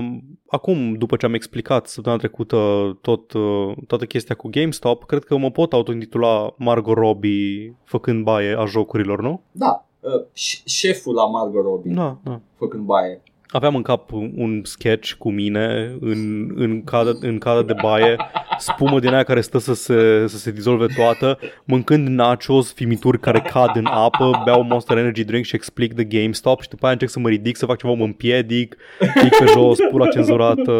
acum după ce am explicat săptămâna trecută tot, uh, toată chestia cu GameStop, cred că mă pot autointitula Margot Robbie făcând baie a jocurilor, nu? Da, uh, ș- șeful la Margot Robbie, Da, da. făcând baie. Aveam în cap un sketch cu mine în, în, cadă, în cadă de baie, spumă din aia care stă să se, să se dizolve toată, mâncând nachos, fimituri care cad în apă, beau Monster Energy drink și explic de GameStop și după aia încerc să mă ridic, să fac ceva, mă împiedic, pic pe jos, pula cenzurată,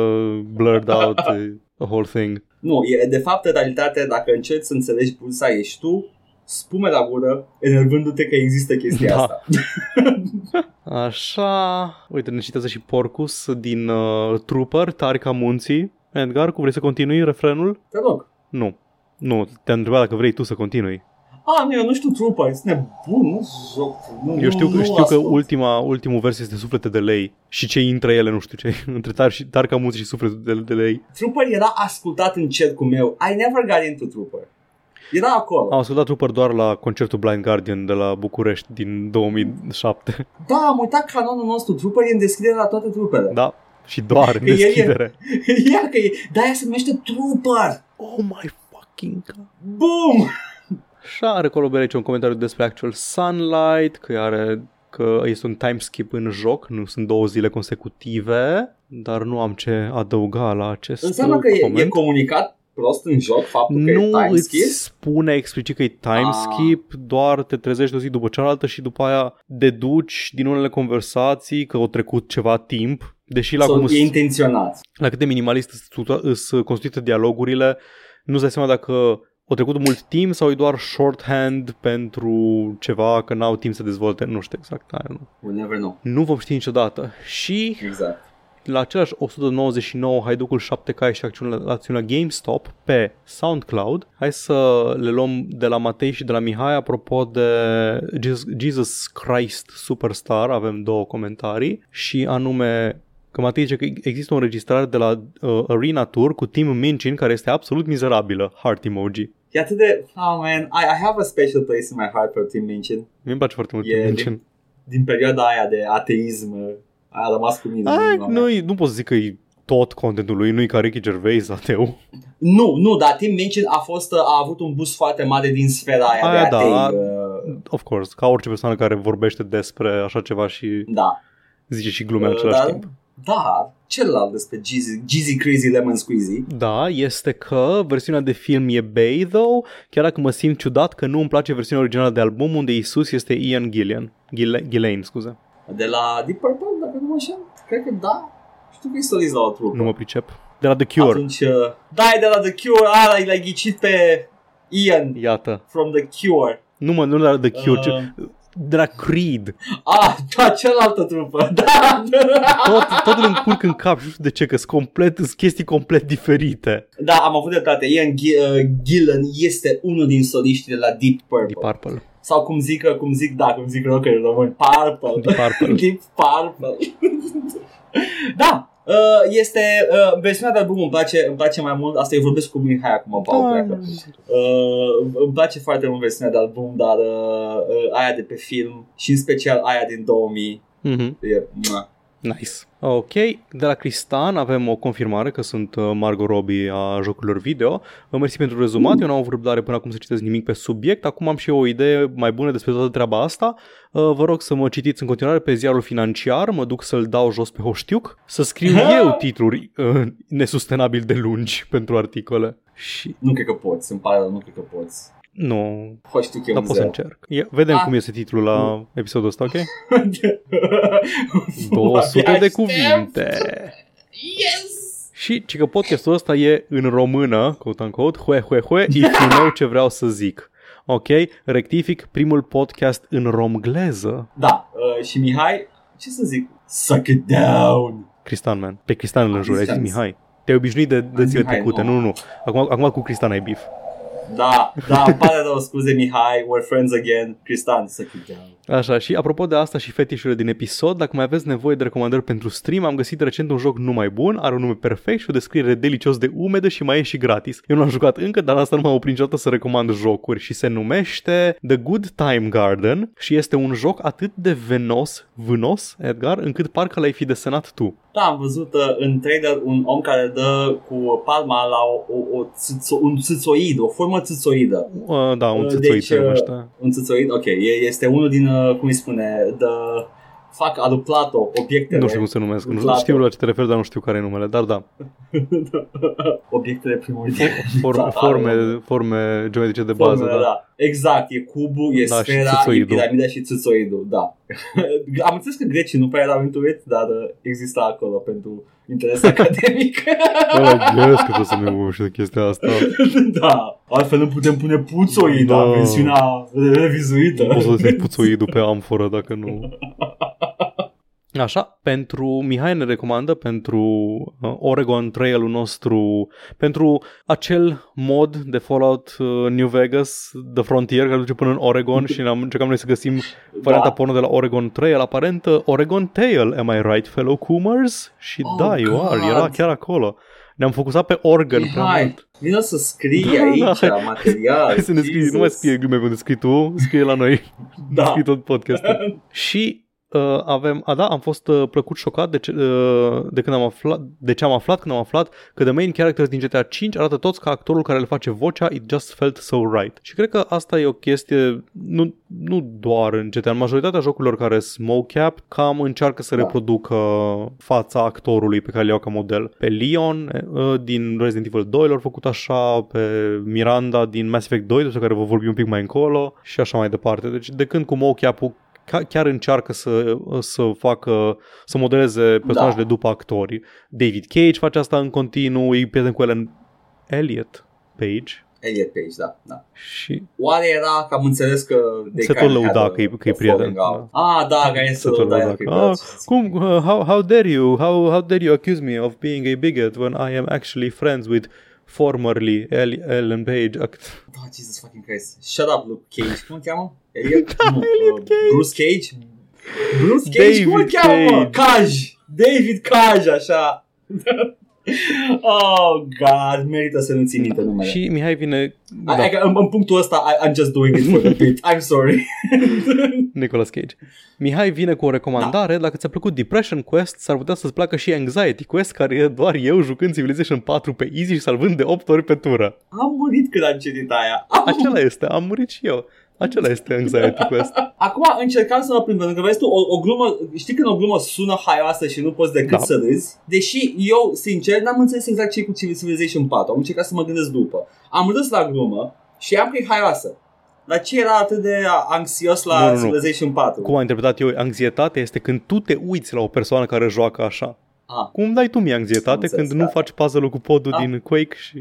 blurred out, the whole thing. Nu, e, de fapt, în realitate, dacă încerci să înțelegi pulsa, ești tu, spume la gură, enervându-te că există chestia Da. asta. Așa, uite, ne citează și Porcus din uh, Trooper, Tarica Munții. Edgar, cum vrei să continui refrenul? Te rog. Nu. Nu, te-am întrebat dacă vrei tu să continui. A, nu, eu nu știu Trooper, ești nebun, nu joc. Nu, Eu știu, nu, că, nu știu că ascult. ultima, ultimul vers este Suflete de lei și ce intră ele, nu știu ce, între tar și Tarca Munții și Suflete de, de lei. Trooper era ascultat în cercul meu. I never got into Trooper. Era acolo. Am ascultat Trooper doar la concertul Blind Guardian de la București din 2007. Da, am uitat canonul nostru. Trooper e în descriere la toate trupele. Da, și doar în Că el e- deschidere. Ia că e, de-aia se numește Trooper. Oh my fucking god. Boom! Și are acolo aici un comentariu despre Actual Sunlight, că are că este un time skip în joc, nu sunt două zile consecutive, dar nu am ce adăuga la acest Înseamnă că e, comment. e comunicat prost în joc faptul că nu e time îți skip? spune explicit că e time Ah. skip, doar te trezești o zi după cealaltă și după aia deduci din unele conversații că au trecut ceva timp, deși la, Sau cum e intenționat. la cât de minimalist sunt constituite dialogurile, nu-ți dai seama dacă au trecut mult timp sau e doar shorthand pentru ceva că n-au timp să dezvolte, nu știu exact. Aia nu. We'll never know. nu vom ști niciodată. Și Exact. La același 199 Haiducul 7K și acțiunea, acțiunea GameStop pe SoundCloud. Hai să le luăm de la Matei și de la Mihai apropo de Jesus, Jesus Christ Superstar. Avem două comentarii și anume că Matei zice că există o înregistrare de la uh, Arena Tour cu Tim Minchin care este absolut mizerabilă. Heart emoji. E atât de... Oh, man, I, I have a special place in my heart for Tim Minchin. Mie îmi place foarte mult E Tim Minchin. Din perioada aia de ateism, a rămas cu mine. Ai, inima mea. nu, nu pot să zic că e tot contentul lui, nu e ca Ricky Gervais ateu. Nu, nu, dar Tim Minchin a, fost, a avut un boost foarte mare din sfera aia, Aia de da, atei. a- uh, Of course, ca orice persoană care vorbește despre așa ceva și da. zice și glume în Uh, același dar- timp. Da, celălalt despre Jeezy, Jeezy Crazy Lemon Squeezy. Da, este că versiunea de film e Bay, though, chiar dacă mă simt ciudat că nu îmi place versiunea originală de album unde Isus este Ian Gillian. Gille- Gillane, scuze. De la Deep Purple, dacă nu mă înșel. Cred că da. Știu că e solist la o trupă. Nu mă pricep. De la The Cure. Atunci, uh, da, e de la The Cure, a, l-ai, l-ai ghicit pe Ian Iată. from The Cure. Nu mă, nu de la The Cure, Uh. ci de la Creed. Ah, da, cealaltă trupă. Da, da. Tot, tot îl încurc în cap și nu știu de ce, că sunt complet, sunt chestii complet diferite. Da, am avut dreptate. Ian Gi- uh, Gillan este unul din soliștii de la Deep Purple. Deep Purple. Sau cum zic, cum zic, da, cum zic rockerii români, Purple. Deep Purple. Deep Purple. da, uh, este uh, versiunea de album îmi place, îmi place mai mult, asta eu vorbesc cu Mihai acum, Paul Da. pleacă. Uh, îmi place foarte mult versiunea de album, dar uh, uh, aia de pe film și în special aia din 2000 Mhm. e, mua. Nice. Ok, de la Cristan avem o confirmare că sunt uh, Margot Robbie a jocurilor video. Vă mersi pentru rezumat, eu n-am avut răbdare până acum să citesc nimic pe subiect, acum am și eu o idee mai bună despre toată treaba asta. Uh, Vă rog să mă citiți în continuare pe ziarul financiar, mă duc să-l dau jos pe Hoștiuc, să scriu eu titluri uh, nesustenabil de lungi pentru articole. Și Nu cred că poți, îmi pare rău, nu cred că poți. Nu, Ho, știu că e dar un pot să zero. încerc. Ia, vedem Ah. cum este titlul la episodul ăsta, ok? Mă 200 de aștept. cuvinte. Yes! Și ci că podcastul ăsta e în română, quote unquote, hue, hue, hue, if you know ce vreau să zic. Ok, rectific, primul podcast în romgleză. Da, uh, și Mihai, ce să zic? Suck it down! Cristan, man. Pe Cristan îl înjur, ai zis Cristian. Mihai. Te-ai obișnuit de, de Am zile Mihai, trecute, nu. nu, nu. Acum, acum cu Cristan ai bif. Da, da, îmi pare rău, scuze Mihai, we're friends again. Cristian, să keep Așa, și apropo de asta și fetișurile din episod, dacă mai aveți nevoie de recomandări pentru stream, am găsit recent un joc numai bun, are un nume perfect și o descriere delicios de umedă și mai e și gratis. Eu nu am jucat încă, dar asta nu m-a oprit niciodată să recomand jocuri și se numește The Good Time Garden și este un joc atât de venos, vânos, Edgar, încât parcă l-ai fi desenat tu. Da, am văzut uh, în trailer un om care dă cu palma la o, o, o țițo, un țițoid, o formă țițoidă. Uh, da, un țițoid deci, se numește. Uh, un țițoid, ok, e, este unul din, uh, cum îi spune, the fac alu Plato, obiectele. Nu știu cum se numesc, nu știu la ce te referi, dar nu știu care e numele, dar da. obiectele primordiale. Forme, forme, forme geometrice de bază, Formele, da. da. Exact, e cubul, e da, sfera, e piramida și țâțoidul, da. Am înțeles că grecii nu prea erau intuit, dar uh, exista acolo pentru interes academic. Ăla gândesc că trebuie să ne și de chestia asta. da, altfel nu putem pune puțoid, da. versiunea revizuită. Nu poți să deschizi puțoidul pe amforă dacă nu... Așa, pentru Mihai ne recomandă pentru uh, Oregon Trail-ul nostru, pentru acel mod de Fallout uh, New Vegas, The Frontier, care duce până în Oregon și ne-am încercat noi să găsim varianta da. porno de la Oregon Trail, aparent uh, Oregon Tail, am I right, fellow Coomers? Și oh, da, you are, era chiar acolo. Ne-am focusat pe organ prea hai, mult. Vino să scrii da, aici da, material. Hai să ne scrii, nu mai scrie glume unde scrii tu, scrie la noi. Da. Scrii tot podcastul. și uh, avem, a da, am fost uh, plăcut șocat de ce, uh, de când am aflat, de ce am aflat când am aflat că the main characters din GTA 5 arată toți ca actorul care le face vocea, it just felt so right. Și cred că asta e o chestie, nu, nu doar în GTA, în majoritatea jocurilor care sunt mocap, cam încearcă să da. reproducă fața actorului pe care le iau ca model. Pe Leon uh, din Resident Evil 2 l-au făcut așa, pe Miranda din Mass Effect 2, despre care vă vorbim un pic mai încolo și așa mai departe. Deci de când cu mocap-ul chiar încearcă să, să facă, să modeleze personajele da. după actori. David Cage face asta în continuu, e prieten cu Ellen Elliot Page. Elliot Page, da, da. Și... Oare era că am înțeles că... Se tot lăuda că e, că e prieten. Da. Ah, da, care se lăuda. Ah, cum, uh, how, how dare you, how, how dare you accuse me of being a bigot when I am actually friends with formerly Ellen Page. Act. Oh, Jesus fucking Christ. Shut up, Luke Cage. Cum îl cheamă? Elliot? da, nu, Elliot uh, Cage. Bruce Cage? Bruce Cage? David cum îl cheamă? Cage. David Cage, așa. oh, God, merită să nu țin minte numele. Și Mihai vine... Da. I, în, în punctul ăsta, I, I'm just doing it for the bit. I'm sorry. Nicolas Cage. Mihai vine cu o recomandare. Da. Dacă ți-a plăcut Depression Quest, s-ar putea să-ți placă și Anxiety Quest, care e doar eu jucând Civilization 4 pe easy și salvând de 8 ori pe tură. Am murit când am citit aia. Am Acela este, am murit și eu. Acela este anxiety quest. Acum încercam să mă prind, pentru că vezi tu, o, o glumă, știi când o glumă sună haioasă și nu poți decât da. să râzi? Deși eu, sincer, n-am înțeles exact ce e cu Civilization 4. Am încercat să mă gândesc după. Am râs la glumă și am că e haioasă. Dar ce era atât de anxios la nu, nu, Civilization 4? Cum am interpretat eu, anxietate este când tu te uiți la o persoană care joacă așa. Ah. Cum dai tu mie anxietate când nu faci puzzle-ul cu podul ah. din Quake și...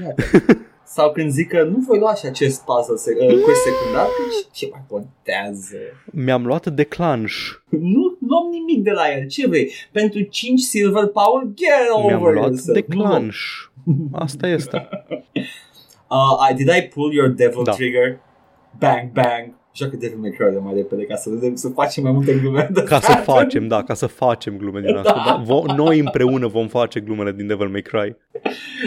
Yeah. Sau când zic că nu voi lua și acest puzzle se- uh, quest secundar, ce mai contează? Mi-am luat declanș. Nu luăm nimic de la el. Ce vrei? Pentru 5 silver power? Get over Mi-am luat declanș. Asta este. Uh, I, did I pull your devil da. trigger? Bang, bang joacă Devil May Cry de mai repede ca să, să facem mai multe glume. Ca să facem, da, ca să facem glume din asta. Da. Da. Noi împreună vom face glumele din Devil May Cry.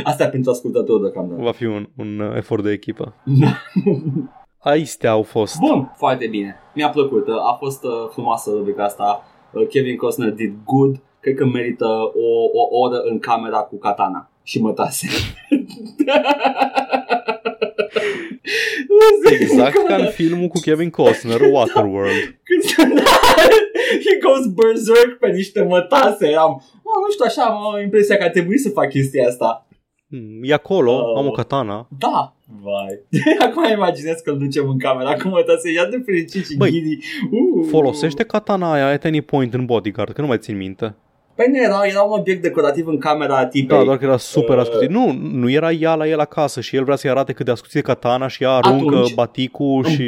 Asta pentru ascultător deocamdată. Va fi un, un uh, efort de echipă. Aistea au fost. Bun, foarte bine. Mi-a plăcut. A fost uh, frumoasă rubrica asta. Uh, Kevin Costner did good. Cred că merită o, o oră în camera cu katana și mătase. Exact ca în filmul cu Kevin Costner, Waterworld. He goes berserk pe niște mătase. Am, oh, nu știu, așa am impresia că a trebuit să fac chestia asta. Hmm, e acolo, uh, am o katana. Da, vai. Acum imaginez că îl ducem în camera cu mătase, ia de fericit și Băi, Uh. Folosește katana aia at any point în bodyguard, că nu mai țin minte. Păi nu era, era un obiect decorativ în camera tipei. Da, doar că era super uh... ascuțit. Nu, nu era ea la el acasă și el vrea să-i arate cât de ascuțit e katana și ea aruncă atunci, baticul și...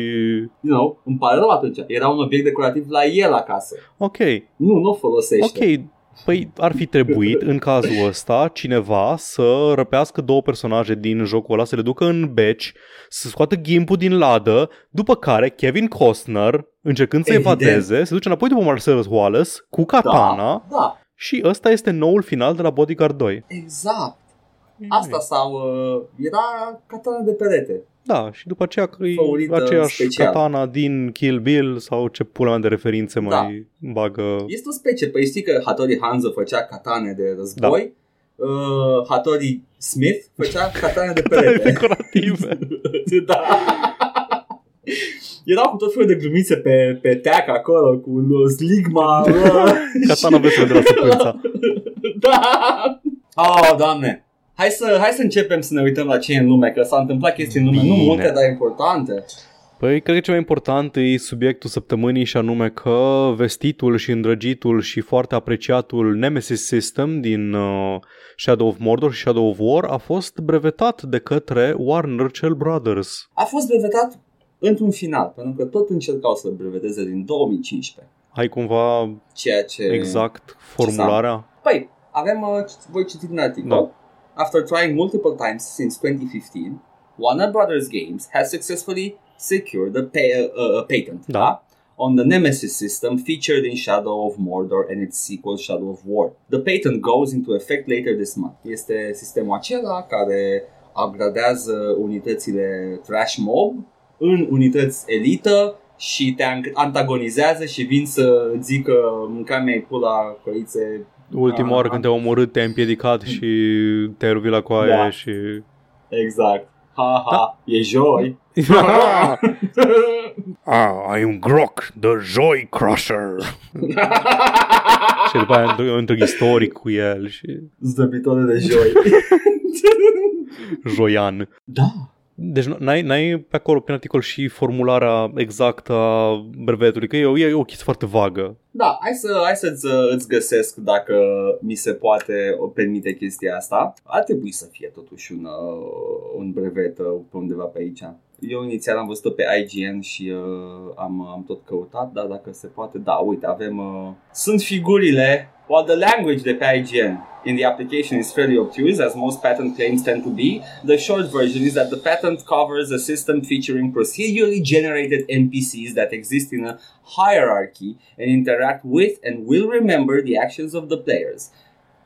You know, îmi pare rău atunci. Era un obiect decorativ la el acasă. Ok. Nu, nu folosește. Ok, Păi ar fi trebuit în cazul ăsta cineva să răpească două personaje din jocul ăla, să le ducă în beci, să scoată gimpul din ladă, după care Kevin Costner, încercând să Evident. evadeze, se duce înapoi după Marcellus Wallace cu katana Da, da, și ăsta este noul final de la Bodyguard 2. exact. Asta sau uh, era katana de perete. Da, și după aceea că e Făurită aceeași special. katana din Kill Bill sau ce pula mea de referințe Da. mai bagă... Este o specie, păi știi că Hattori Hanzo făcea katane de război, da. uh, Hattori Smith făcea katane de perete. decorative. da. Erau cu tot felul de glumițe pe, pe teac acolo, cu uh, sligma. uh, Katana vesel de la săpânța. da! Oh, doamne! Hai să, hai să începem să ne uităm la ce e în lume, că s-au întâmplat chestii în lume, nu Bine. multe, dar importante. Păi, cred că cel mai important e subiectul săptămânii și anume că vestitul și îndrăgitul și foarte apreciatul Nemesis System din uh, Shadow of Mordor și Shadow of War a fost brevetat de către Warner Cell Brothers. A fost brevetat într-un final, pentru că tot încercau să-l breveteze din 2015. Ai cumva Ceea ce... exact formularea? Păi, avem, uh, voi citi din articol. Da. After trying multiple times since 2015, Warner Brothers Games has successfully secured a, pa- uh, a patent Da. da. on the Nemesis system featured in Shadow of Mordor and its sequel Shadow of War. The patent goes into effect later this month. Este sistemul acela care upgradează unitățile Trash Mob în unități elită și te an- antagonizează și vin să zică mânca mea pula coițe Ultima Ah. oară când te-au omorât, te-ai împiedicat și te-ai ruvit la coaie Da. și... Exact. Ha, ha, Da. e joi. ah, I'm Grok, the Joy Crusher. și după aia într- un întreg istoric cu el și Zdrăbitoare de joi. joian. da. Deci n-ai, n-ai pe acolo, prin articol, și formularea exactă a brevetului, că e o, e o chestie foarte vagă. Da, hai, să, hai să-ți uh, îți găsesc dacă mi se poate o permite chestia asta. Ar trebui să fie totuși un, uh, un brevet uh, pe undeva pe aici. Eu inițial am văzut-o pe IGN și uh, am, am tot căutat, dar dacă se poate, da, uite, avem... Uh, sunt figurile, while the language de pe IGN in the application is fairly obtuse, as most patent claims tend to be, the short version is that the patent covers a system featuring procedurally generated NPCs that exist in a hierarchy and interact with and will remember the actions of the players,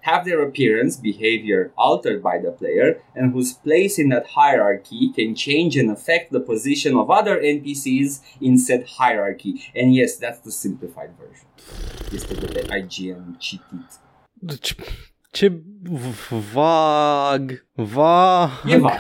have their appearance, behavior altered by the player, and whose place in that hierarchy can change and affect the position of other NPCs in said hierarchy. And yes, that's the simplified version. Este de pe IGN citit. Deci, ce v- vag, va... E vag.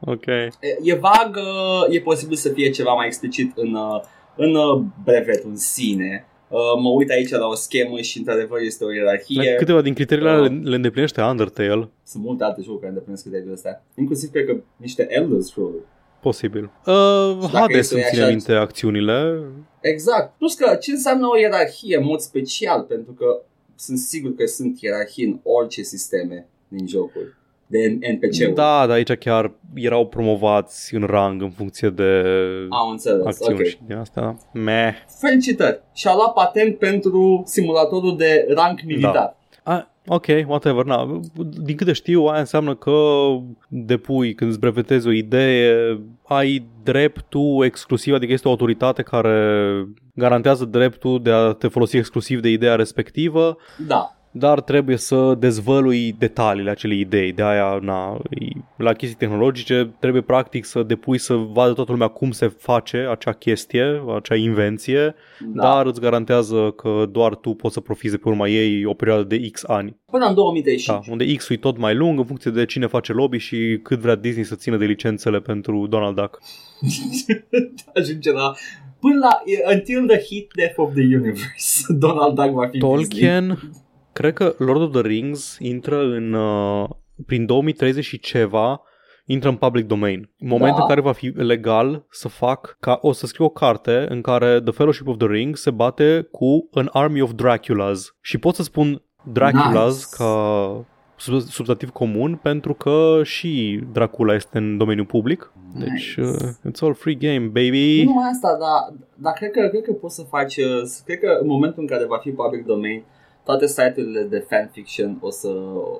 Ok. E- E vag, uh, e posibil să fie ceva mai explicit în, uh, în uh, brevetul în sine. Uh, Mă uit aici la o schemă și într-adevăr este o ierarhie. Câteva din criteriile alea le, le îndeplinește Undertale. Sunt multe alte jocuri care îndeplinesc criteriile astea. Inclusiv cred că niște Elder Scrolls. Posibil. Uh, dacă Hades este îmi ține așa- minte acțiunile. Exact. Plus că ce înseamnă o ierarhie în mod special, pentru că sunt sigur că sunt ierarhii în orice sisteme din jocuri de NPC-uri. Da, dar aici chiar erau promovați în rang în funcție de Am înțeles. acțiuni Ok. și din asta. Meh. Felicitări. Și-a luat patent pentru simulatorul de rank militar. Da. A, ok, whatever. Na, din câte știu, aia înseamnă că depui, când îți brevetezi o idee, ai dreptul exclusiv, adică este o autoritate care garantează dreptul de a te folosi exclusiv de ideea respectivă, Da. Dar trebuie să dezvălui detaliile acelei idei. De aia, na, e- la chestii tehnologice, trebuie practic să depui să vadă toată lumea cum se face acea chestie, acea invenție, da. dar îți garantează că doar tu poți să profiți de pe urma ei o perioadă de X ani. Până în 2035. Da, unde X-ul e tot mai lung în funcție de cine face lobby și cât vrea Disney să țină de licențele pentru Donald Duck. Ajunge la până la until the heat death of the universe. Donald Duck va fi Disney. Tolkien, cred că Lord of the Rings intră în uh, prin 2030 și ceva intră în public domain. În momentul Da. în care va fi legal să fac ca o să scriu o carte în care The Fellowship of the Ring se bate cu an army of Draculas și pot să spun Draculas Nice. ca sub- substantiv comun pentru că și Dracula este în domeniul public. Deci, Nice. uh, it's all free game, baby. Nu numai asta, dar, dar cred, că, cred că poți să faci, uh, cred că în momentul în care va fi public domain, toate site-urile de fanfiction o să,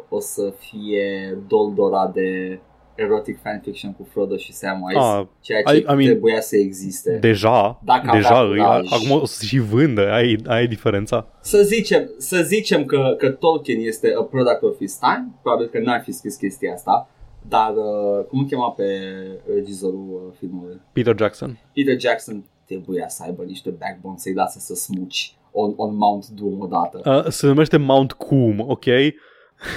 o să fie doldora de erotic fanfiction cu Frodo și Samwise, Ah, ceea ce I- I mean, trebuia să existe. Deja, Dacă deja avea îi, curaj. acum o să și vândă, ai, ai diferența. Să zicem, să zicem că, că Tolkien este a product of his time, probabil că n-ar fi scris chestia asta, dar uh, cum îl chema pe regizorul uh, filmului? Peter Jackson. Peter Jackson trebuia să aibă niște backbone să-i lasă să smuci on, on Mount Doom odată. Uh, se numește Mount Coom, ok?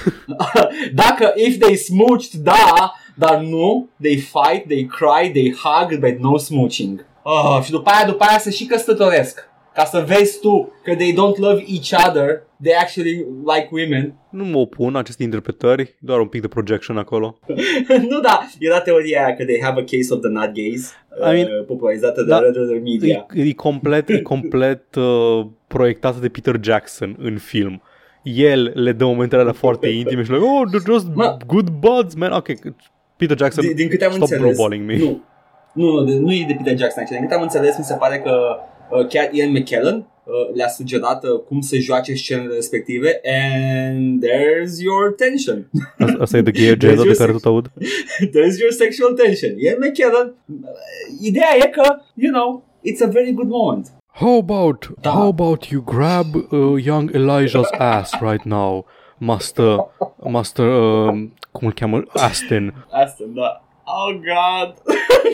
Dacă if they smooched, da, dar nu, they fight, they cry, they hug, but no smooching. Oh, și după aia, după aia să și căsătoresc. Ca să vezi tu că they don't love each other, they actually like women. Nu mă opun aceste interpretări, doar un pic de projection acolo. nu, da, era teoria aia că they have a case of the not gays, I mean, uh, popularizată de da, Red Letter Media. E, e complet, e complet uh, proiectată de Peter Jackson în film. El le dă momentele alea foarte intime și like, oh, they're just Mă. good buds, man. Ok, Peter Jackson, Din, din câte am stop înțeles, blowballing me. nu, nu, nu, de- nu e de Peter Jackson aici. Din câte am înțeles, mi se pare că uh, chiar Ian McKellen uh, le-a sugerat uh, cum să joace scenele respective and there's your tension. Asta- Asta e de gay agenda de Deci eu care zic- tot aud. there's your sexual tension. Ian McKellen, uh, ideea e că, you know, it's a very good moment. How about, how about you grab uh, young Elijah's ass right now, Master, Master, um, cum îl cheamă? Aston. Asta, da. Oh God.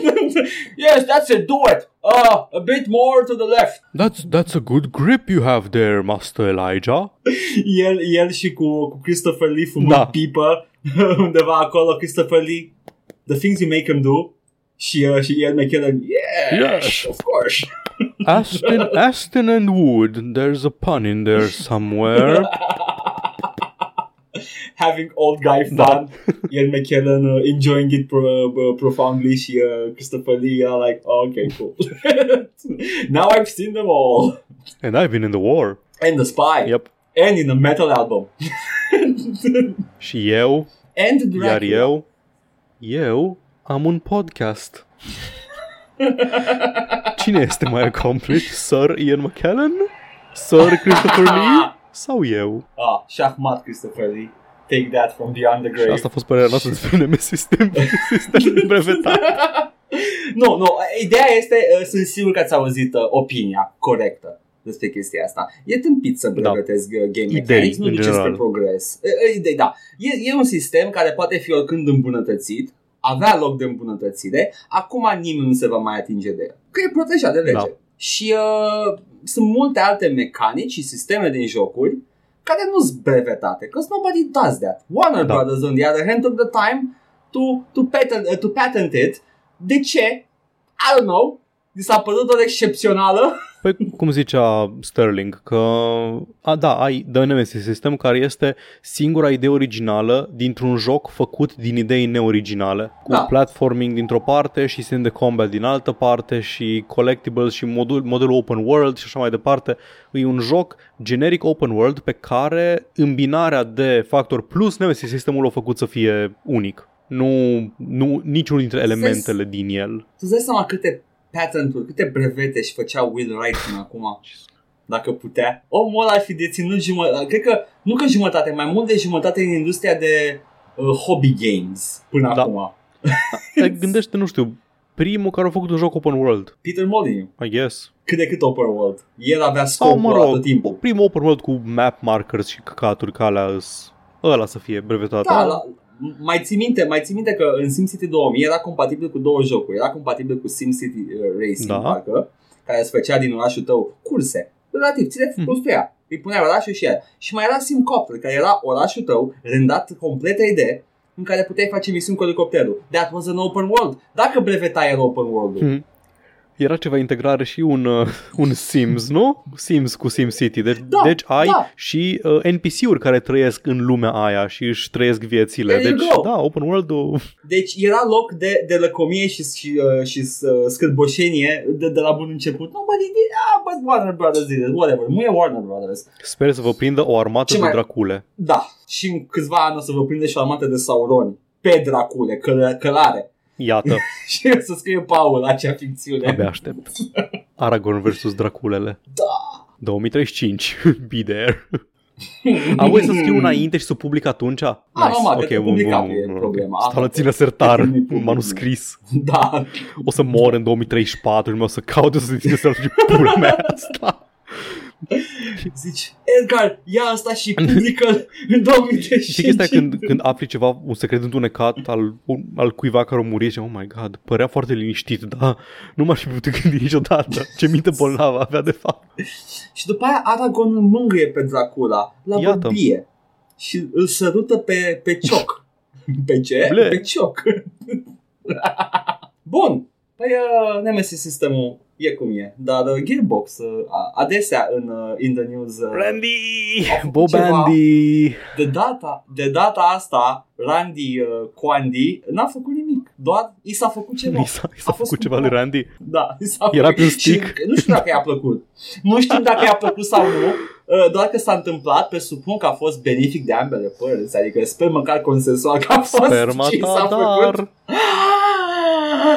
yes, that's it. Do it. Uh, a bit more to the left. That's, that's a good grip you have there, Master Elijah. El, el și cu, cu Christopher Lee fumând Da. pipă undeva acolo, Christopher Lee, the things you make him do și, uh, și Ian McKellen, yes, Yes. of course. Aston, Aston and Wood. There's a pun in there somewhere. Having old guy fun, Ian McKellen uh, enjoying it pro, uh, profoundly She, uh, Christopher Lee are like, oh, okay, cool. Now I've seen them all. And I've been in the war. And the spy. Yep. And in a metal album. Și eu, And Dracula. eu, eu am un podcast. Cine este mai accomplished? Sir Ian McKellen? Sir Christopher Lee? Sau eu? Ah, șahmat Christopher Lee. Take that from beyond the Și grave. asta a fost părerea noastră despre Nemesis System, sistem de brevetat. nu, nu, ideea este, uh, sunt sigur că ați auzit uh, opinia corectă despre chestia asta. E tâmpit să brevetezi da. game Idei, mechanics, nu în duce general. spre progres. Uh, uh, Idei, da. E, e un sistem care poate fi oricând îmbunătățit, avea loc de îmbunătățire, acum nimeni nu se va mai atinge de el. Că e protejat de lege. Da. Și uh, sunt multe alte mecanici și sisteme din jocuri care nu sunt brevetate, because nobody does that. Warner Da. Brothers, on the other hand, took the time to, to, patent, uh, to patent it. De ce? I don't know. Mi s-a părut o excepțională. Păi, cum zicea Sterling, că, a, da, ai The Nemesis System, care este singura idee originală dintr-un joc făcut din idei neoriginale. Cu Da. platforming dintr-o parte și sim de combat din altă parte și collectibles și modul, modelul open world și așa mai departe. E un joc generic open world pe care îmbinarea de factor plus Nemesis Systemul l-a făcut să fie unic. Nu, nu niciunul dintre elementele din el. Tu îți dai seama câte patenturi, câte brevete și făcea Will Wright până acum? Dacă putea. Omul ăla ar fi deținut jumătate, cred că, nu că jumătate, mai mult de jumătate din industria de uh, hobby games până Da. acum. Te Gândește, nu știu, primul care a făcut un joc open world, Peter Molyneux. I guess. Cât de cât open world. El avea Sau, scopul mă ăla rog, tot timpul. primul open world cu map markers și căcaturi ca alea îs- ăla să fie brevetat. Da, la, mai ții minte, mai ții minte că în SimCity 2000 era compatibil cu două jocuri. Era compatibil cu SimCity uh, Racing, Da. parcă, care îți făcea din orașul tău curse. Relativ, ți le Hmm. construia. Îi punea orașul și el. Și mai era SimCopter, care era orașul tău, rendat complet 3D, în care puteai face misiuni cu elicopterul. That was an open world. Dacă brevetai era open world Hmm. Era ceva integrare și un, uh, un Sims, nu? Sims cu SimCity. Deci, Da, deci ai da. și uh, NPC-uri care trăiesc în lumea aia și își trăiesc viețile. There you Deci, go. da, open world-ul... Deci era loc de, de lăcomie și, și, uh, și uh, scârboșenie de, de la bun început. Nobody did, ah, but Warner Brothers did it, whatever. Nu e Warner Brothers. Sper să vă prindă o armată Ce de mai- dracule. Da, și în câțiva ani o să vă prinde și o armată de Sauroni pe Dracule, căl- călare. Iată, și o să scrie Paul acea ficțiune. abia aștept. Aragorn versus Draculele. Da. 2035. Be there. Am voie să scriu înainte și să public atunci? Ah, normal, că te bun, publica bun, e bun, problema. ok. Asta Stau la e. ține sertar, Că nu-i public, un manuscris. Da, O să mor în 2034 și o să caut, o să ține să și pula mea asta. zici, Edgar, ia asta și publică în 2035. Știi chestia când, când afli ceva, un secret întunecat al, un, al cuiva care a murit și oh my god, părea foarte liniștit, dar nu m-aș fi putut gândi niciodată ce minte bolnavă avea de fapt. Și după aia Aragorn îl mângâie pe Dracula la Iată. bărbie și îl sărută pe, pe cioc. Pe ce? Ble. Pe cioc. Bun. Păi uh, Nemesis sistemul e cum e, dar uh, Gearbox uh, adesea în uh, in the news uh, Randy! Au făcut Bob ceva. Andy! de data, de data asta Randy uh, Quandy n-a făcut nimic, doar i s-a făcut ceva. I s-a, i s-a A fost făcut ceva lui cumpărat. Randy? Da, i s-a Era făcut. pe un stick? Și nu știu dacă i-a plăcut. Nu știu dacă i-a plăcut sau nu, uh, doar că s-a întâmplat, presupun că a fost benefic de ambele părți, adică sper măcar consensual că a fost Sperma ce și s-a ta, făcut. dar...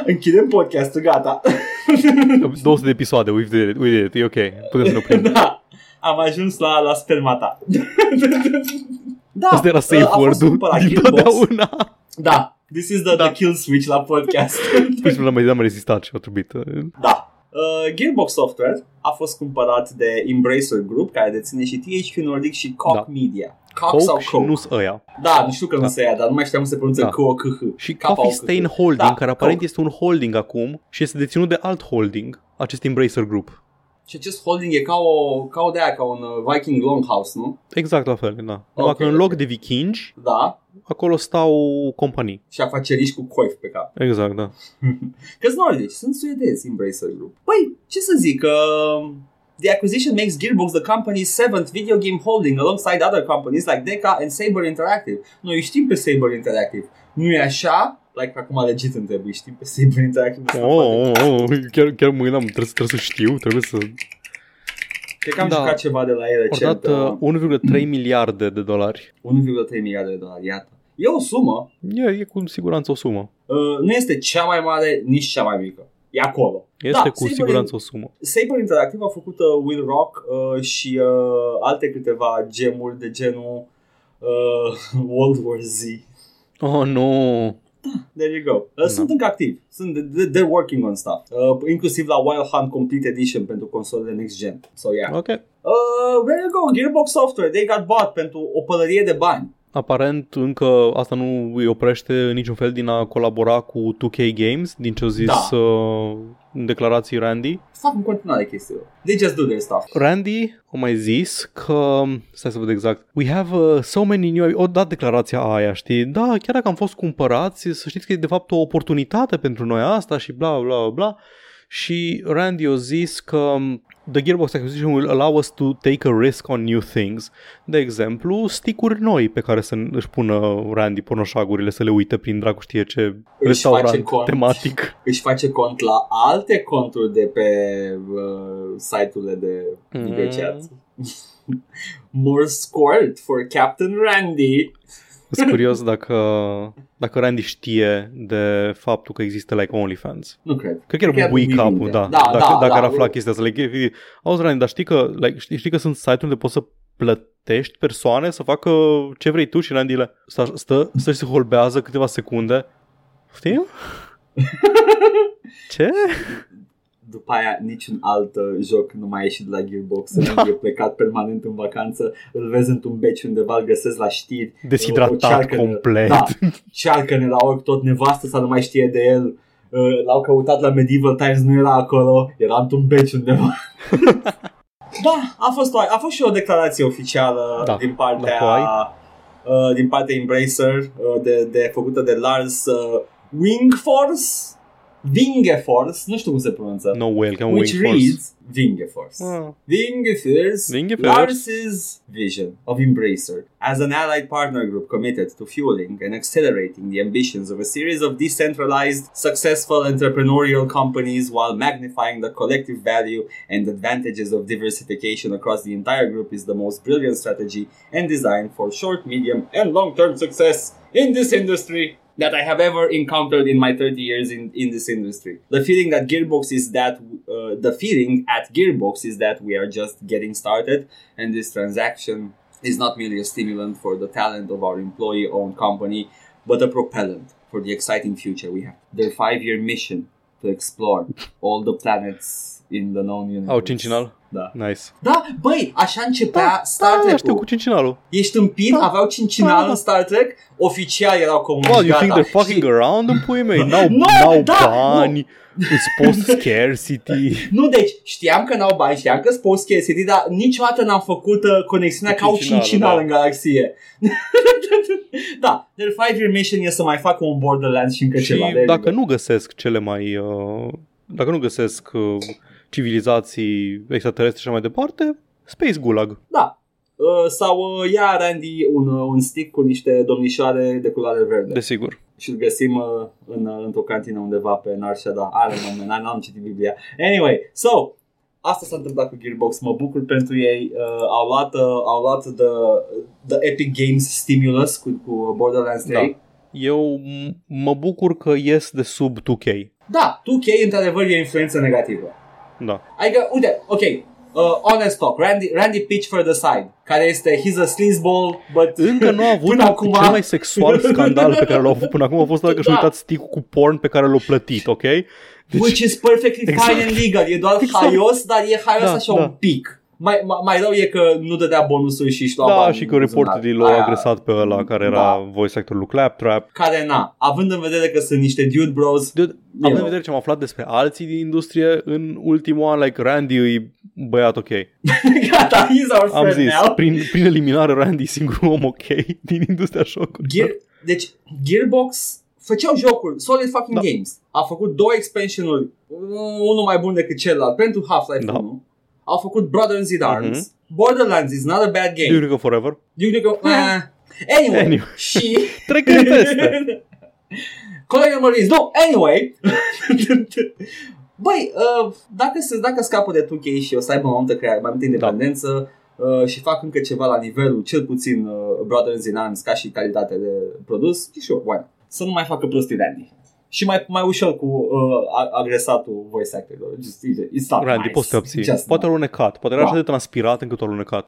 Închidem podcastul, gata. 200 de episoade, we did it, we did it, e ok, putem să ne oprim. da, am ajuns la, la sperma ta. da, Asta era safe uh, a fost word-ul cumpărat din Gearbox. totdeauna. Da, this is the, Da. the kill switch la podcast. Păi l-am mai am rezistat și a trebuit. uh, da. Uh, Gearbox Software a fost cumpărat de Embracer Group, care deține și THQ Nordic și Koch Da. Media. Koch sau Coke și Coke? nu-s ăia. Da, nu știu că nu Da. se ia, dar nu mai știam cum se pronunță Da. da. K-O-K-H. Și K-O-K-H. Coffee Stain Holding, Da, care aparent Coke. este un holding acum și este deținut de alt holding, acest Embracer Group. Și acest holding e ca o, ca o de aia, ca un uh, Viking Longhouse, nu? Exact la fel, da. Numai Ok, că în ok. loc de vikingi, Da. acolo stau companii. Și afaceriști cu coif pe cap. Exact, da. Că sunt nordici, sunt suedezi Embracer Group. Păi, ce să zic, uh, The acquisition makes Gearbox the company's seventh video game holding alongside other companies like Deca and Saber Interactive. Noi știm pe Saber Interactive. Nu e așa? Like, acum legit întrebi, știm pe Saber Interactive. Asta Oh, poate- oh, oh, chiar, chiar mă gândeam, trebuie, să- trebuie să știu, trebuie să... Cred că am Da. jucat ceva de la ele Au recent. dat uh, uh, 1,3 miliarde de dolari. 1,3 miliarde de dolari, iată. E o sumă, E, e cu siguranță o sumă. uh, nu este cea mai mare, nici cea mai mică. E acolo. Este Da, cu Saber siguranță o sumă. Saber Interactive a făcut uh, Will Rock uh, și uh, alte câteva gemuri de genul uh, World War Z. Oh, nu. There you go. Uh, Sunt încă activi. Sunt, they- they're working on stuff. Uh, inclusiv la Wild Hunt Complete Edition pentru consolele next gen. So yeah. Ok. Uh, there you go. Gearbox Software. They got bought pentru o pălărie de bani. Aparent încă asta nu îi oprește în niciun fel din a colabora cu 2K Games, din ce au zis Da. uh, în declarații Randy. Fac în continuare chestiile. They just do their stuff. Randy a mai zis că, stai să văd exact, we have uh, so many new, o dat declarația aia, știi, da, chiar dacă am fost cumpărați, să știți că e de fapt o oportunitate pentru noi asta și bla bla bla și Randy a zis că um, The Gearbox acquisition will allow us to take a risk on new things. De exemplu, sticuri noi pe care să își pună Randy pornoșagurile să le uite prin dracu știe ce face restaurant cont. tematic. Își face cont la alte conturi de pe uh, site-urile de Mm. negociați. More squirt for Captain Randy. Sunt curios dacă, dacă Randy știe de faptul că există like OnlyFans. Nu cred. Cred că Cred era că bui era capul, Wii da. da, dacă da, dacă da. ar afla chestia asta. Like, auzi, Randy, dar știi că, like, știi, știi că sunt site-uri unde poți să plătești persoane să facă ce vrei tu și Randy le stă, stă, stă și se holbează câteva secunde. Știu? ce? După aia niciun alt uh, joc nu mai a ieșit de la Gearbox. Da. Da. E plecat permanent în vacanță. Îl vezi într-un beci undeva, îl găsesc la știri. O Deshidratat cearcă- complet. Da, cearcă-ne la ori tot nevastă să nu mai știe de el. Uh, L-au căutat la Medieval Times, nu era acolo, era într-un beci undeva. da, a fost, o, a fost și o declarație oficială Da, din partea dacă ai. uh, din partea Embracer uh, de, de făcută de Lars uh, Wingforce Vingeforce, nu știu cum se pronunță. No welcome, which Wing Force. reads Vingeforce. Ah. Vingeforce, Vingeforce. Lars's vision of Embracer as an allied partner group committed to fueling and accelerating the ambitions of a series of decentralized, successful entrepreneurial companies while magnifying the collective value and advantages of diversification across the entire group is the most brilliant strategy and design for short, medium, and long-term success in this industry that I have ever encountered in my 30 years in, in this industry. The feeling that Gearbox is that uh, the feeling at Gearbox is that we are just getting started and this transaction is not merely a stimulant for the talent of our employee-owned company, but a propellant for the exciting future we have. Their five-year mission to explore all the planets in the known universe. Au cincinal? Da. Nice. Da, băi, așa începea Star Da, Trek. știu cu cincinalul. Ești tâmpit, Da. aveau cincinal Da. în Star Trek, oficial erau comuniști, Well, you think gata. they're fucking Și- around în pui mei? N-au, Nu, n-au da, bani, îți post scarcity. Nu, deci știam că n-au bani, știam că sunt post City, dar niciodată n-am făcut uh, conexiunea Cu ca au cincinalul, cincinal da. în galaxie. da, their five-year mission e să mai facă un Borderlands și încă Și ceva. There you dacă go. nu găsesc cele mai... Uh, dacă nu găsesc uh, civilizații extraterestre și așa mai departe, Space Gulag. Da. Uh, sau uh, ia Randy un, uh, un stick cu niște domnișoare de culoare verde Desigur. și îl găsim uh, în, uh, într-o cantină undeva pe Narshada. Are nume, n- n-am citit Biblia. Anyway, so, asta s-a întâmplat cu Gearbox, mă bucur pentru ei. Uh, au luat, uh, au luat the, the Epic Games stimulus cu, cu Borderlands 3. Da. Eu m- mă bucur că ies de sub 2K. Da, 2K într-adevăr e o influență negativă. Da. Adică, uite, ok, uh, honest talk, Randy, Randy Pitchford the side, care este, he's a sleazeball, but Încă nu a avut Până acum- cel mai sexual scandal pe care l-a avut până acum a fost dacă și-a Da. uitat stick cu porn pe care l-a plătit, ok? Deci, Which is perfectly Exact. fine and legal. E doar Exact. haios, dar e haios Da, așa da. un pic. Mai, mai, mai rău e că nu dădea bonusuri și își lua da, bani și că în reporterii buzunar. l-au Aia- agresat pe ăla care era Da. voice actorul lui Claptrap. Care na, având în vedere că sunt niște dude bros, Dude, având în vedere ce am aflat despre alții din industrie în ultimul an, like Randy e băiat ok. gata, he's our Am friend zis, now. prin, prin eliminare Randy e singurul om ok din industria jocului. Gear, deci, Gearbox făceau jocuri, solid fucking Da. games. A făcut două expansion-uri, unul mai bun decât celălalt, pentru Half-Life Da. 1. Au făcut Brothers in Arms. Mhm. Borderlands is not a bad game. Duke Nukem Forever. Duke Nukem... eh. Anyway, Anyway. și... Trecând peste. Colonial Marines, no, anyway. Băi, uh, dacă, se, dacă scapă de 2K și o să aibă mai multă, crea- mai multă independență uh, și fac încă ceva la nivelul, cel puțin uh, Brothers in Arms, ca și calitate de produs, și sure, why not? Să nu mai facă prostii Randy. Și mai, mai ușor cu uh, a- agresatul voice actorilor. Just, it's not Randy, nice. poți să te abții. Just Poate a not. lunecat. Poate era Da. așa de transpirat încât a lunecat.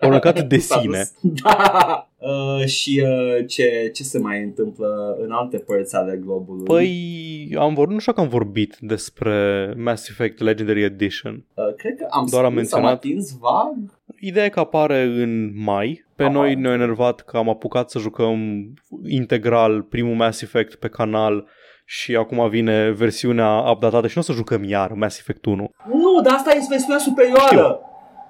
A lunecat de sine. Da. Uh, și uh, ce, ce se mai întâmplă în alte părți ale globului? Păi, am vorbit, nu știu că am vorbit despre Mass Effect Legendary Edition. Uh, cred că am Doar am spus, menționat. am atins vag. Ideea e că apare în mai. Pe Aha. noi ne-a enervat că am apucat să jucăm integral primul Mass Effect pe canal și acum vine versiunea updatată și nu o să jucăm iar Mass Effect 1. Nu, dar asta e versiunea superioară.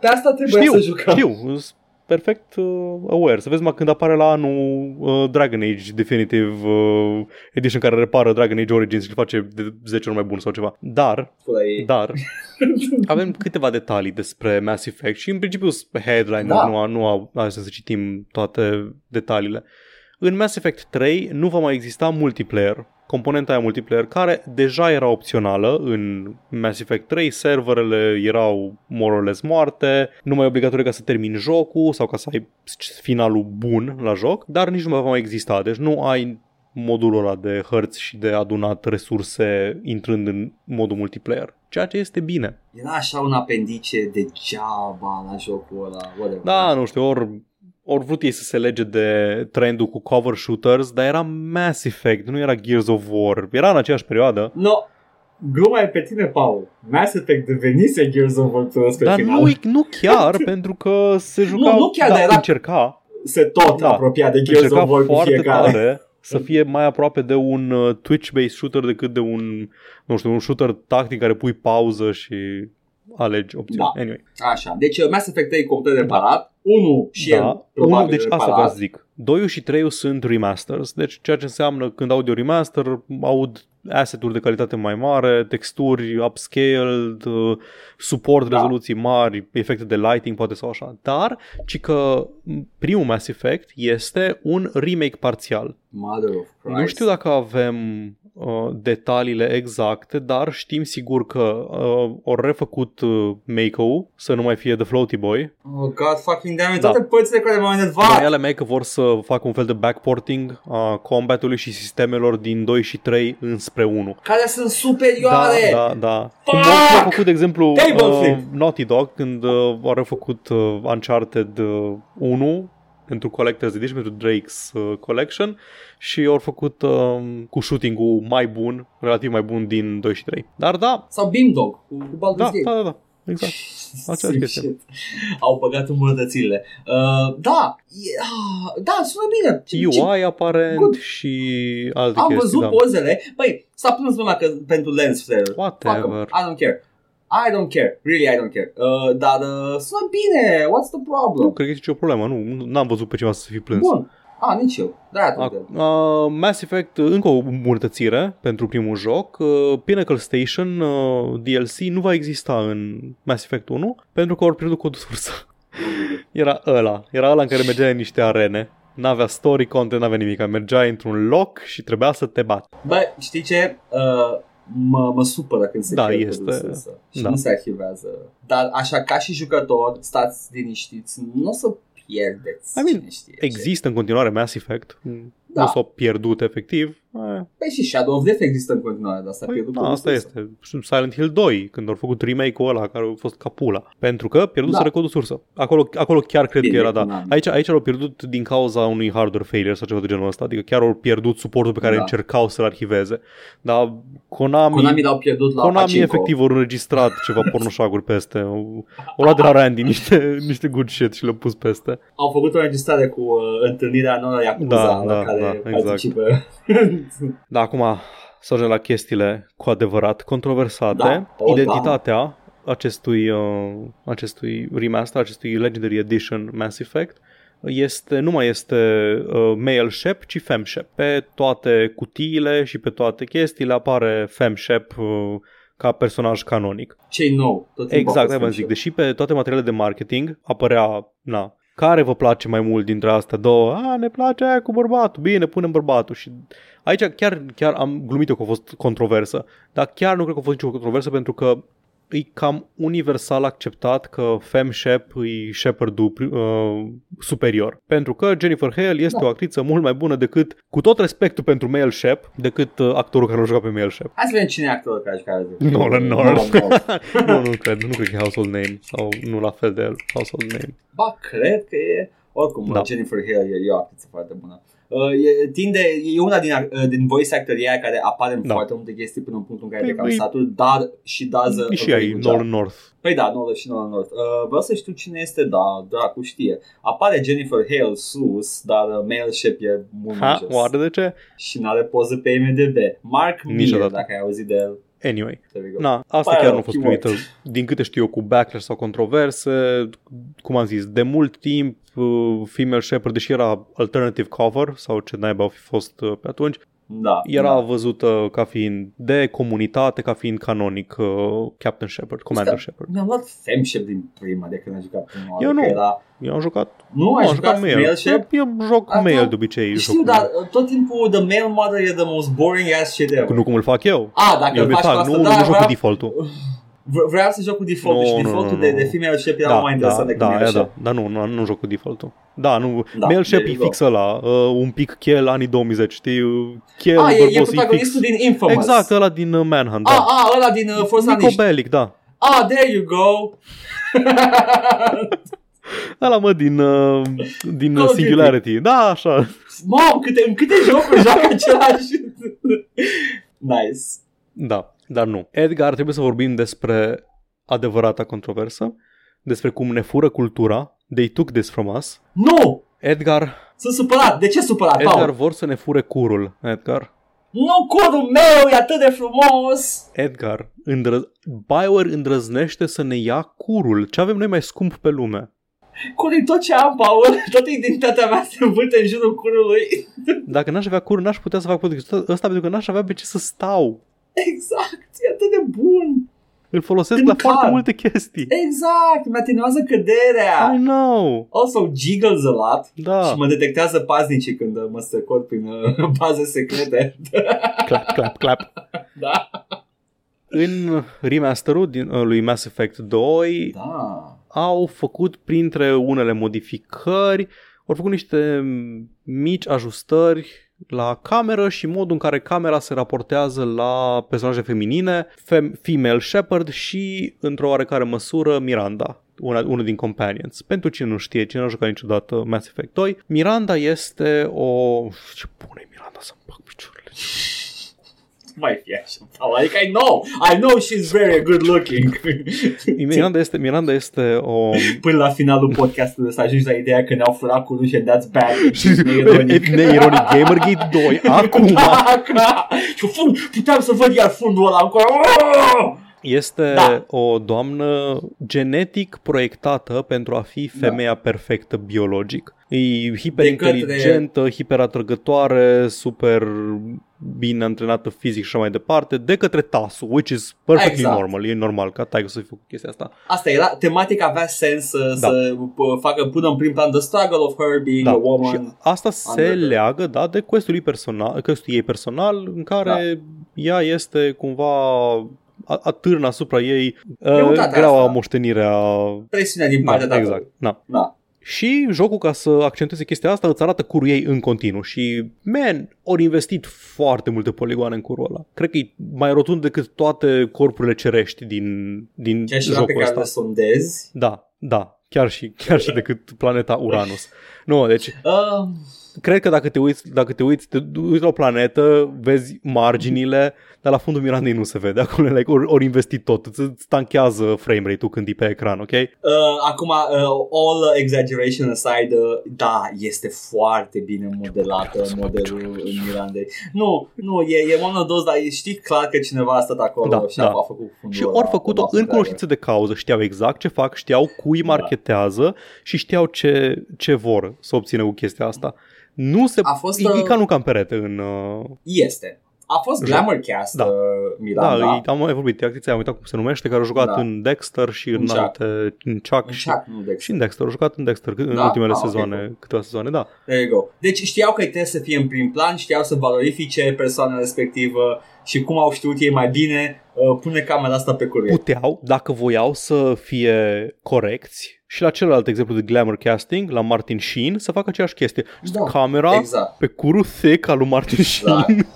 Pe asta trebuie Știu, să jucăm. știu, sunt perfect uh, aware. Să vezi mă când apare la anul uh, Dragon Age Definitive uh, Edition care repară Dragon Age Origins și îl face de 10 ori mai bun sau ceva. Dar, Pula ei. dar, avem câteva detalii despre Mass Effect și în principiu sunt headline Da. nu, a- nu au hai să citim toate detaliile. În Mass Effect 3 nu va mai exista multiplayer, componenta aia multiplayer, care deja era opțională în Mass Effect 3, serverele erau more or less moarte, nu mai e obligatoriu ca să termini jocul sau ca să ai finalul bun la joc, dar nici nu va mai exista, deci nu ai modulul ăla de hărți și de adunat resurse intrând în modul multiplayer, ceea ce este bine. Era așa un apendice degeaba la jocul ăla. Whatever. Da, nu știu, ori, ori vrut ei să se lege de trendul cu cover shooters, dar era Mass Effect, nu era Gears of War. Era în aceeași perioadă, No, gluma e pe tine, Paul. Mass Effect devenise Gears of War 2 pe dar final. nu, nu chiar, pentru că se juca, nu chiar, da, dar era- încerca, Se tot Da. apropia de Gears încerca of War cu foarte fiecare. tare să fie mai aproape de un uh, Twitch-based shooter decât de un, nu știu, un shooter tactic care pui pauză și alegi opțiuni. Da. Anyway. Așa, deci uh, Mass Effect 3 e complet reparat. 1 și el Da, probabil unul, deci asta reparat. vreau să zic. 2 și 3 sunt remasters, deci ceea ce înseamnă când aud eu remaster, aud asset-uri de calitate mai mare, texturi upscaled, uh, suport Da. rezoluții mari, efecte de lighting poate sau așa, dar ci că primul Mass Effect este un remake parțial. Mother of Christ. Nu știu dacă avem uh, detaliile exacte, dar știm sigur că uh, au refăcut uh, Mako să nu mai fie The Floaty Boy. Oh god fucking damn it, Da. toate părțile care m-au enervat. Bănuiala mea e că vor să facă un fel de backporting a combatului și sistemelor din 2 și 3 înspre 1. Care sunt Da, superioare. da, da. Cum Fuck! au făcut, de exemplu, Table uh, flip! Naughty Dog când uh, au refăcut uh, Uncharted uh, 1 pentru Collector's Edition, pentru Drake's uh, Collection și au făcut uh, cu shooting-ul mai bun, relativ mai bun din 2 și 3. Dar da, Sau Beamdog cu, cu Baldur's da, Gate. da, da, da, exact. Aceeași chestie. Shit. Au băgat îmbunătățirile. Uh, da, e, ah, da, sună bine. Ce- ce- UI aparent Good. și alte Am chestii, văzut da. pozele. Băi, s-a plâns lumea că pentru lens flare. Fuck 'em. Whatever. I don't care. I don't care. Really, I don't care. Uh, dar uh, sună bine. What's the problem? Nu cred că e nicio problemă, nu, n-am văzut pe cineva să fi plâns. Bun. Ah, nici eu. Da, atunci. Ac- uh, Mass Effect, uh, încă o îmbunătățire pentru primul joc. Uh, Pinnacle Station uh, DLC nu va exista în Mass Effect 1 pentru că au pierdut codul sursă. era ăla. Era ăla în care mergeai în niște arene. N-avea story content, n-avea nimic. Mergeai într-un loc și trebuia să te bați. Bă, știi ce? Uh, mă, mă supără când se Da, pierde este- resursă și da. nu se arhivează. Dar așa ca și jucător, stați liniștiți, nu o să pierdeți. I mean, cine știe ce. Există în continuare Mass Effect. Da. Nu s-au pierdut efectiv. Eh, Păi și Shadow of Death există în continuare, dar s-a Păi, pierdut da, codul asta sursă. este. Și Silent Hill 2, când au făcut remake-ul ăla, care a fost capula. Pentru că pierduseră Da. codul sursă. Acolo, acolo chiar cred Bine, că era, da. Konami. Aici, aici l-au pierdut din cauza unui hardware failure sau ceva de genul ăsta. Adică chiar au pierdut suportul pe care Da. încercau să-l arhiveze. Dar Konami... Konami l-au pierdut la Konami Pachinko. efectiv au înregistrat ceva pornoșaguri peste. Au, au luat de la Randy niște, niște good shit și le-au pus peste. Au făcut o înregistrare cu uh, întâlnirea Nora Yakuza Da, la da, care da, exact. participă. Da, acum să ajungem la chestiile cu adevărat controversate. Da. Oh, Identitatea acestui, uh, acestui remaster, acestui Legendary Edition Mass Effect este, nu mai este uh, male shep, ci fem shep. Pe toate cutiile și pe toate chestiile apare fem shep uh, ca personaj canonic. Ce nou? Tot timpul a Exact, fost vă un zic. show. Deși pe toate materialele de marketing apărea, na, care vă place mai mult dintre astea două? A, ne place aia cu bărbatul. Bine, punem bărbatul. Și aici chiar, chiar am glumit eu că a fost controversă, dar chiar nu cred că a fost nicio controversă pentru că e cam universal acceptat că Fem Shep e shepherd uh, superior. Pentru că Jennifer Hale este Da. o actriță mult mai bună decât, cu tot respectul pentru male Shep, decât uh, actorul care l-a jucat pe male Shep. Hai să vedem cine e actorul care a jucat. Nolan North. Nolan North. nu, nu cred, nu cred că e household name sau nu la fel de el, household name. Ba, cred că e... Oricum, Da. da. Jennifer Hale e, e o actriță foarte bună. Uh, e, tinde, e una din, uh, din voice actorii aia care apare în Da. da. foarte multe chestii până în punctul în care Păi, e cam păi- satul, dar și dază... E și ai Nolan North. Păi da, Nolan și Nolan North. Uh, vreau să știu cine este, da, dracu știe. Apare Jennifer Hale sus, dar uh, male shape e mult mai Ha, jos. oare de ce? Și n-are poză pe IMDb. Mark Miller, Niciodată. dacă ai auzit de el. Anyway. There we go. Na, asta Păi, chiar nu a fost keyword. primită, din câte știu eu, cu backlash sau controverse. Cum am zis, de mult timp uh, Female Shepherd, deși era alternative cover sau ce naiba au fi fost uh, pe atunci, Da. era da. văzută ca fiind de comunitate, ca fiind canonic uh, Captain Shepard, Commander Asta- Shepard. Mi-am luat femship din prima de când am jucat prima oară, Eu nu. că Era... Eu am jucat, Nu, nu, ai am jucat jucat male male. shape? Eu, eu joc Asta- male de obicei. Știu, joc dar uh, tot timpul the male mother e the most boring ass shit ever. Nu cum îl fac eu. Ah, dacă eu îl mi faci cu fac, asta, nu, da, nu joc cu vreau, default-ul. v- vreau să joc cu default și Nu, nu, defaultul nu, de, nu. de female shape era Da, mai da, interesant decât da, male aia shape. da, dar nu, nu, nu joc cu default-ul. Da, nu, Da, Male there Shape e you go. fix ăla, uh, un pic chel anii 2010, știi? Chel, Ah, e, e bărbos, e protagonistul fix. din Infamous. Exact, ăla din uh, Manhunt, Ah, da. ah, ăla din uh, Forza Nico Unleashed. Bellic, da. Ah, there you go. Ăla, mă, din, uh, din Call uh, of Duty. Singularity. Da, așa. Mamă, câte, în câte jocuri joacă același. nice. Da, dar nu. Edgar, trebuie să vorbim despre adevărata controversă, despre cum ne fură cultura. They took this from us. Nu! Edgar, Sunt supărat. De ce supărat, Edgar Paul? vor să ne fure curul, Edgar. Nu, codul meu e atât de frumos. Edgar, îndră... BioWare îndrăznește să ne ia curul. Ce avem noi mai scump pe lume? Curul e tot ce am, Paul. Toată identitatea mea se învârte în jurul curului. Dacă n-aș avea cur, n-aș putea să fac podcastul ăsta pentru că n-aș avea pe ce să stau. Exact. E atât de bun. Îl folosesc Când la foarte cad. multe chestii. Exact, mă atenuează căderea. I know. Also jiggles a lot. Da. Și mă detectează paznicii când uh, mă strecor prin uh, baze secrete. Clap, clap, clap. da. În remasterul din, uh, lui Mass Effect 2 Da. au făcut printre unele modificări, au făcut niște mici ajustări la cameră și modul în care camera se raportează la personaje feminine, fem- female shepherd și, într-o oarecare măsură, Miranda, una, unul din companions. Pentru cine nu știe, cine nu a jucat niciodată Mass Effect 2, Miranda este o... Ce bună e Miranda să-mi bag picioarele. Mai fi așa. Like I know. I know she's very good looking. Miranda este, Miranda este o... Până la finalul podcastului să ajungi la ideea că ne-au furat cu și that's bad. Și Neironic. Neironic Gamergate 2, acum... Da, da. Și fund, puteam să văd iar fundul ăla acolo. Este Da. o doamnă genetic proiectată pentru a fi femeia perfectă biologic. E hiperinteligentă, hiperatrăgătoare, super bine antrenată fizic și așa mai departe, de către Tasu, which is perfectly Exact. normal. E normal ca Tiger să fi făcut chestia asta. Asta era, tematica avea sens să, Da. să p- facă, pună în prim plan the struggle of her being Da. a woman. Și asta se under the- leagă da, de questul ei personal, questul ei personal în care Da. ea este cumva a- atârnă asupra ei uh, Greutatea greaua asta. moștenirea Presiunea din partea da, tatălui. exact. Da. Da. Și jocul, ca să accentueze chestia asta, îți arată curul ei în continuu. Și, man, ori investit foarte multe poligoane în curul ăla. Cred că e mai rotund decât toate corpurile cerești din, din Chiar și la pe jocul care ăsta. le sondezi. Da, da. Chiar și, chiar și decât planeta Uranus. Nu, deci Uh, cred că dacă te uiți, dacă te uiți, te uiți la o planetă, vezi marginile, dar la fundul Mirandei nu se vede. Acolo like, ori, ori investit tot. Îți îți tanchează frame rate-ul când e pe ecran, ok? uh, acum, uh, all exaggeration aside, uh, da, este foarte bine modelată să mă modelul picioarele. în Mirandei. Nu, nu, e, e one of those, dar știi clar că cineva a stat acolo Da, și da. a, a făcut fundul Și ăla ori făcut-o o masă în întreagă. cunoștință de cauză, știau exact ce fac, știau cui Da. marketează și știau ce, ce vor să obțină cu chestia asta. Nu se... A fost, e, e uh, ca nu ca în perete în... Uh, Este. A fost Joc. Glamour Cast, Da. uh, da, Miranda. e, am mai vorbit, e actrița, am uitat cum se numește, care a jucat Da. în Dexter și în, În Chuck. alte... În Chuck în și, Chuck, nu Dexter. și în Dexter. A jucat în Dexter în Da? ultimele Ah, ok, sezoane, cool. câteva sezoane, da. There you go. Deci știau că trebuie să fie în prim plan, știau să valorifice persoana respectivă și cum au știut ei mai bine, uh, pune camera asta pe curie. Puteau, dacă voiau să fie corecți, și la celălalt exemplu de glamour casting, la Martin Sheen, să facă aceeași chestie. Da, Camera exact. pe curul thick al lui Martin Sheen.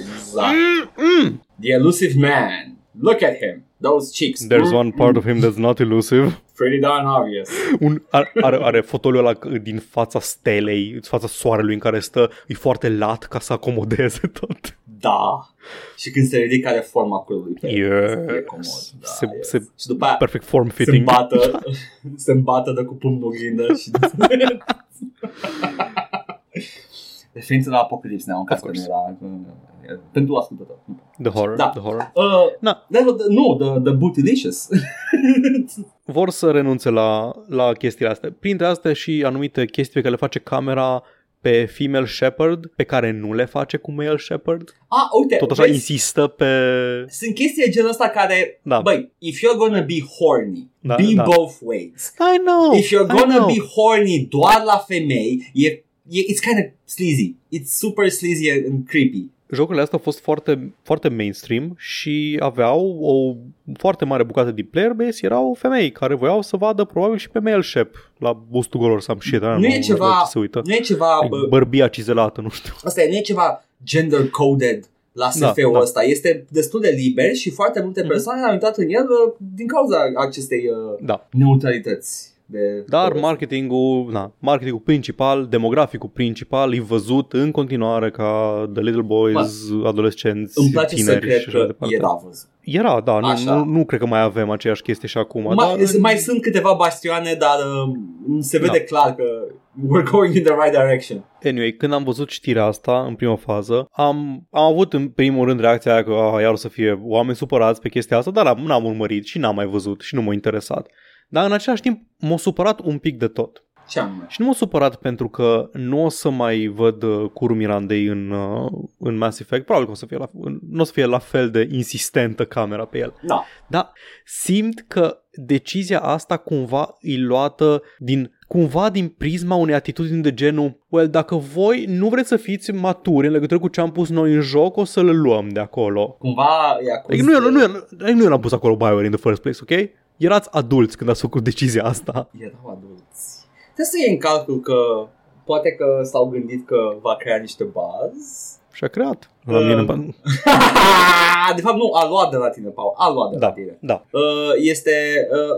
Exact. exact. The elusive man. Look at him. Those cheeks. There's Mm, one part of him that's not elusive. Pretty darn obvious. Un, are, are, are fotoliul ăla din fața stelei, în fața soarelui în care stă, e foarte lat ca să acomodeze tot. Da. Și când se ridică are forma curului. pe el. Yes. E comod. Da, Se- yes. se- și după aia Perfect form se fitting. îmbată, se îmbată de cu pumnul oglindă și... Referință la Apocalypse Now, în caz Of că nu course. era... Pentru ascultător. The horror, Da. the horror. Uh, Na. da, da, nu, the, the Bootylicious. Vor să renunțe la, la chestiile astea. Printre astea și anumite chestii pe care le face camera pe female shepherd, pe care nu le face cu male shepherd. ah, uite, Tot așa vezi, insistă pe... sunt chestii de genul ăsta care, Da. băi, if you're gonna be horny, Da, be da. both ways. I know, if you're I gonna know. be horny doar la femei, e, e, it's kind of sleazy. It's super sleazy and creepy. Jocurile astea au fost foarte, foarte mainstream și aveau o foarte mare bucată din player base, erau femei care voiau să vadă probabil și pe male shep la bustul golor sau shit, Nu e ceva, se uită. nu e ceva, E bă, Bărbia cizelată, nu știu. asta e, nu e ceva gender coded la SF-ul Da, da. ăsta. Este destul de liber și foarte multe persoane au intrat în el uh, din cauza acestei uh, Da. neutralități. De Dar marketingul, na, marketingul principal, demograficul principal, e văzut în continuare ca The Little Boys, adolescenți, îmi place să tineri cred și așa că mai departe. era văzut. Era, da, nu, Așa. nu, nu cred că mai avem aceeași chestie și acum. Mai, dar, mai sunt câteva bastione, dar uh, se vede Da. clar că we're going in the right direction. Anyway, când am văzut știrea asta în prima fază, am, am avut în primul rând reacția aia că ah, iar o să fie oameni supărați pe chestia asta, dar n-am urmărit și n-am mai văzut și nu m-a interesat. Dar în același timp m-a supărat un pic de tot. Ce anume? Și nu m-a supărat pentru că nu o să mai văd uh, Curu Mirandei în, uh, în Mass Effect. Probabil că o să fie la, nu o să fie la fel de insistentă camera pe el. Da. Dar simt că decizia asta cumva e luată din cumva din prisma unei atitudini de genul well, dacă voi nu vreți să fiți maturi în legătură cu ce am pus noi în joc, o să le luăm de acolo. Cumva e acuz Adică nu, eu, de- nu, eu, nu eu l-am pus acolo BioWare in the first place, ok? Erați adulți când ați făcut decizia asta. Erau adulți. Trebuie să iei în calcul că poate că s-au gândit că va crea niște buzz. Și a creat. La Uh, mine, de fapt nu, a luat de la tine, Paul. A luat de la da, tine. da. Uh, este uh,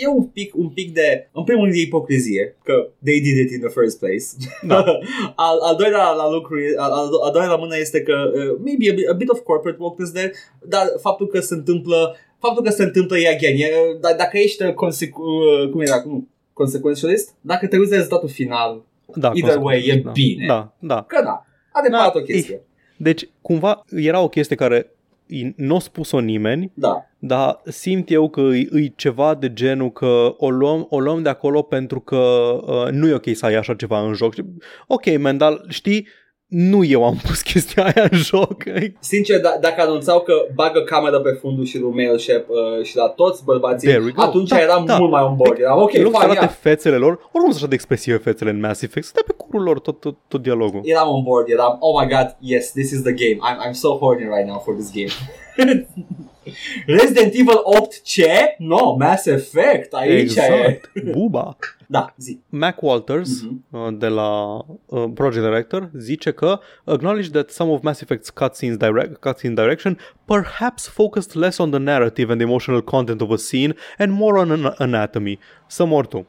e, e un pic un pic de în primul rând de ipocrizie că they did it in the first place. Da. al, al doilea la lucru e- al, al, al doilea la mână este că uh, maybe a bit, a bit of corporate wokeness there, dar faptul că se întâmplă faptul că se întâmplă e again, e, d- dacă ești uh, consecu, uh, cum era, cum, consequentialist, dacă te uiți de rezultatul final, da Either way, e da. bine. Da, da. că da, adevărat Da, o chestie. Deci, cumva, era o chestie care i- nu a spus-o nimeni, Da. dar simt eu că e, e ceva de genul că o luăm, o luăm de acolo pentru că uh, nu e ok să ai așa ceva în joc. Și, Ok, man, dar știi, nu eu am pus chestia aia în joc. Sincer, d- dacă anunțau că bagă camera pe fundul și lui Mail Shep uh, și la toți bărbații, There we go. atunci Da, eram da. mult mai on board. Eram ok, în loc să fine, arate yeah. fețele lor, oricum sunt așa de expresive fețele în Mass Effect, stai pe curul lor tot, tot, tot dialogul. eram on board, eram, oh my god, yes, this is the game. I'm, I'm so horny right now for this game. Resident Evil 8 ce? No, Mass Effect, aici e. exact, buba. Da, zi. Mac Walters Mhm. uh, de la uh, Project Director zice că acknowledge that some of Mass Effect's cutscenes direct, cutscene direction perhaps focused less on the narrative and emotional content of a scene and more on an- anatomy. Some or two.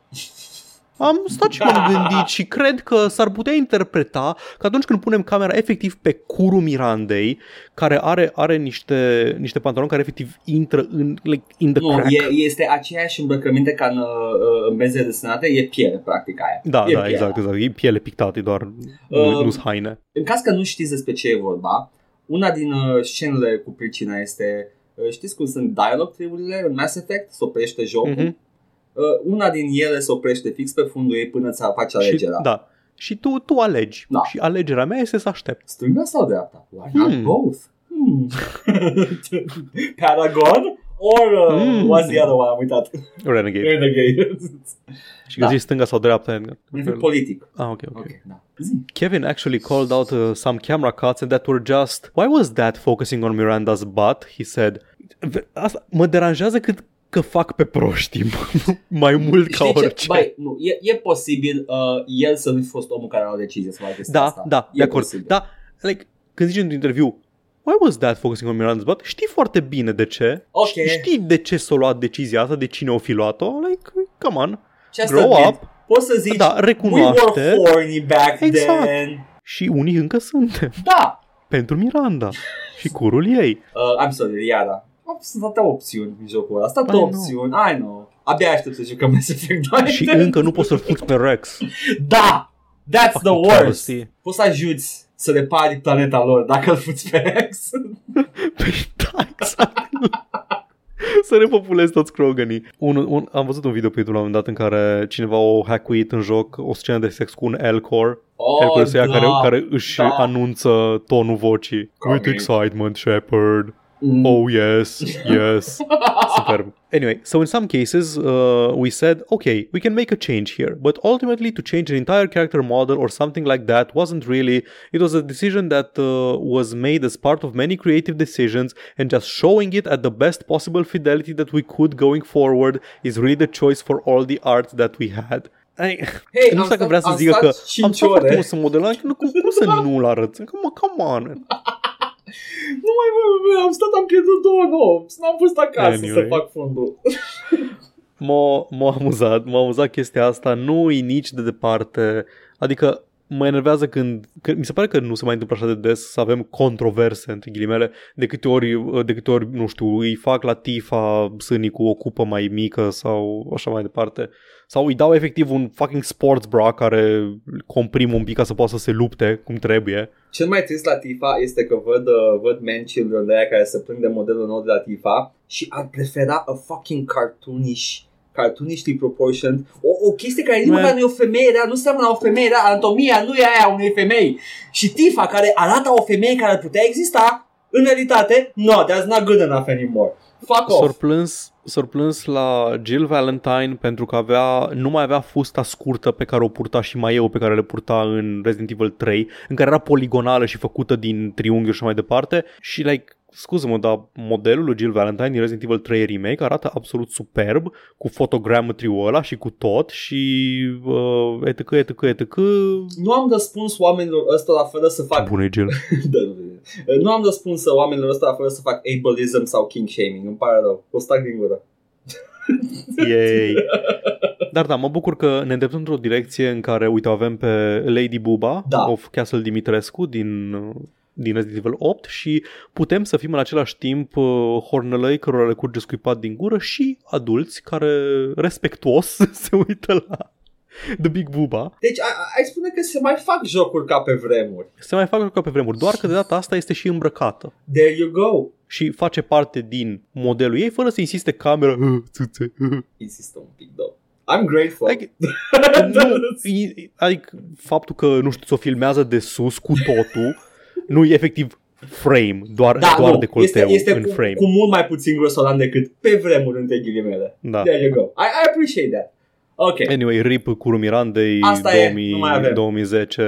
Am stat și m-am gândit și cred că s-ar putea interpreta că atunci când punem camera efectiv pe curul Mirandei, care are, are niște, niște pantaloni care efectiv intră în, like, in the Nu, crack. e, este aceeași îmbrăcăminte ca în, uh, în benzile desenate, e piele, practic, aia. Da, e da, pielea. exact, exact. E piele pictată, e doar nu, Um, nu-s haine. În caz că nu știți despre ce e vorba, una din uh, scenele cu pricina este, uh, știți cum sunt dialog triburile în Mass Effect? Se oprește jocul. Mhm. Uh, una din ele se oprește fix pe fundul ei până ți face Și, alegerea. da. Și tu, tu alegi. Da. Și alegerea mea este să aștept. Stânga sau dreapta? Why not Hmm. both? Hmm. Paragon? Or uh, Hmm. what's the other one? Am uitat. Renegade. Renegade. Și că Da. zici stânga sau dreapta. Edgar. Politic. Ah, ok, ok. Ok, da. Zi. Kevin actually called out uh, some camera cuts and that were just Why was that focusing on Miranda's butt? He said V- Asta mă deranjează cât că fac pe proști mai mult ca Știi ce? orice. Băi, nu, e, e posibil uh, el să nu fi fost omul care a luat decizia să facă chestia da, asta. da, e de acord. posibil. Da, like, când zici într-un interviu Why was that focusing on Miranda's butt? Știi foarte bine de ce. Ok. Știi de ce s-a luat decizia asta, de cine o fi luat-o? Like, come on. Ce asta Grow bine. up. Poți să zici, Da, we recunoaște. were horny back Exact. then. Și unii încă suntem. Da. Pentru Miranda. Și curul ei. Uh, I'm sorry, Iara. Sunt atâtea opțiuni în jocul ăla. Sunt atâtea I know. opțiuni. I know. Abia aștept să jucăm Mass Effect 2. Și încă nu poți să-l fuți pe Rex. Da! That's the Fucking worst. travesty. Poți să ajuți să repari planeta lor dacă îl fuți pe Rex. Păi da, exact. să repopulezi toți Kroganii. Un, un, am văzut un video pe YouTube la un moment dat în care cineva o hackuit în joc o scenă de sex cu un Elcor. Oh, Elcor este ea da. care, care își da. anunță tonul vocii. Coming. With excitement, Shepard. Mm. Oh yes, yes. Superb. Anyway, so in some cases, uh, we said, okay, we can make a change here, but ultimately to change an entire character model or something like that wasn't really. It was a decision that uh, was made as part of many creative decisions, and just showing it at the best possible fidelity that we could going forward is really the choice for all the art that we had. Ai, Hey, nu știu dacă vrea să zică că am stat ore. foarte mult să modelăm, nu, cum, cum să nu-l come on. Nu mai mă, am stat, am pierdut două nopți. N-am fost acasă Anyway. să fac fundul. M-a, m-a amuzat, m-a amuzat chestia asta, nu e nici de departe, adică mă enervează când, când, mi se pare că nu se mai întâmplă așa de des să avem controverse, între ghilimele, de câte ori, de câte ori nu știu, îi fac la Tifa sânii cu o cupă mai mică sau așa mai departe. Sau îi dau efectiv un fucking sports bra care comprim un pic ca să poată să se lupte cum trebuie. Cel mai trist la Tifa este că văd, uh, văd man children de aia care se plâng de modelul nou de la Tifa și ar prefera a fucking cartoonish cartoonically proportioned, o, o chestie care nici Man. măcar nu e o femeie rea, nu seamănă la o femeie rea, anatomia nu e aia unei femei. Și Tifa care arată o femeie care ar putea exista, în realitate, no, that's not good enough anymore. Fuck S-or off. plâns, s-or plâns la Jill Valentine pentru că avea, nu mai avea fusta scurtă pe care o purta și mai eu pe care le purta în Resident Evil 3, în care era poligonală și făcută din triunghiuri și mai departe și like Scuză-mă, dar modelul lui Jill Valentine din Resident Evil 3 Remake arată absolut superb, cu fotogrammetry-ul ăla și cu tot și uh, etc, etc, etc. Nu am răspuns oamenilor ăstora fără să fac Bună, Jill. Da, nu vede. Nu am răspuns oamenilor ăsta fără să fac ableism sau king shaming. Îmi pare rău. O stac din gură. Yay. Dar da, mă bucur că ne îndreptăm într-o direcție în care, uite, avem pe Lady Buba Da. of Castle Dimitrescu din, din Resident Evil 8 și putem să fim în același timp uh, hornălăi cărora le curge scuipat din gură și adulți care respectuos se uită la The Big Buba. Deci a- a- ai spune că se mai fac jocuri ca pe vremuri. Se mai fac ca pe vremuri, doar că de data asta este și îmbrăcată There you go. și face parte din modelul ei fără să insiste camera "Ah, țâțe, ah." Insistă un pic, though. I'm grateful. Like, nu, i- adică faptul că, nu știu, ți-o filmează de sus cu totul, nu e efectiv frame, doar, da, doar nu, decolteu este, este în cu, frame. cu mult mai puțin grosolan decât pe vremuri între ghilimele. Da. There you go. I, I appreciate that. Ok. Anyway, RIP cu Mirandei Asta e, nu mai avem. 2010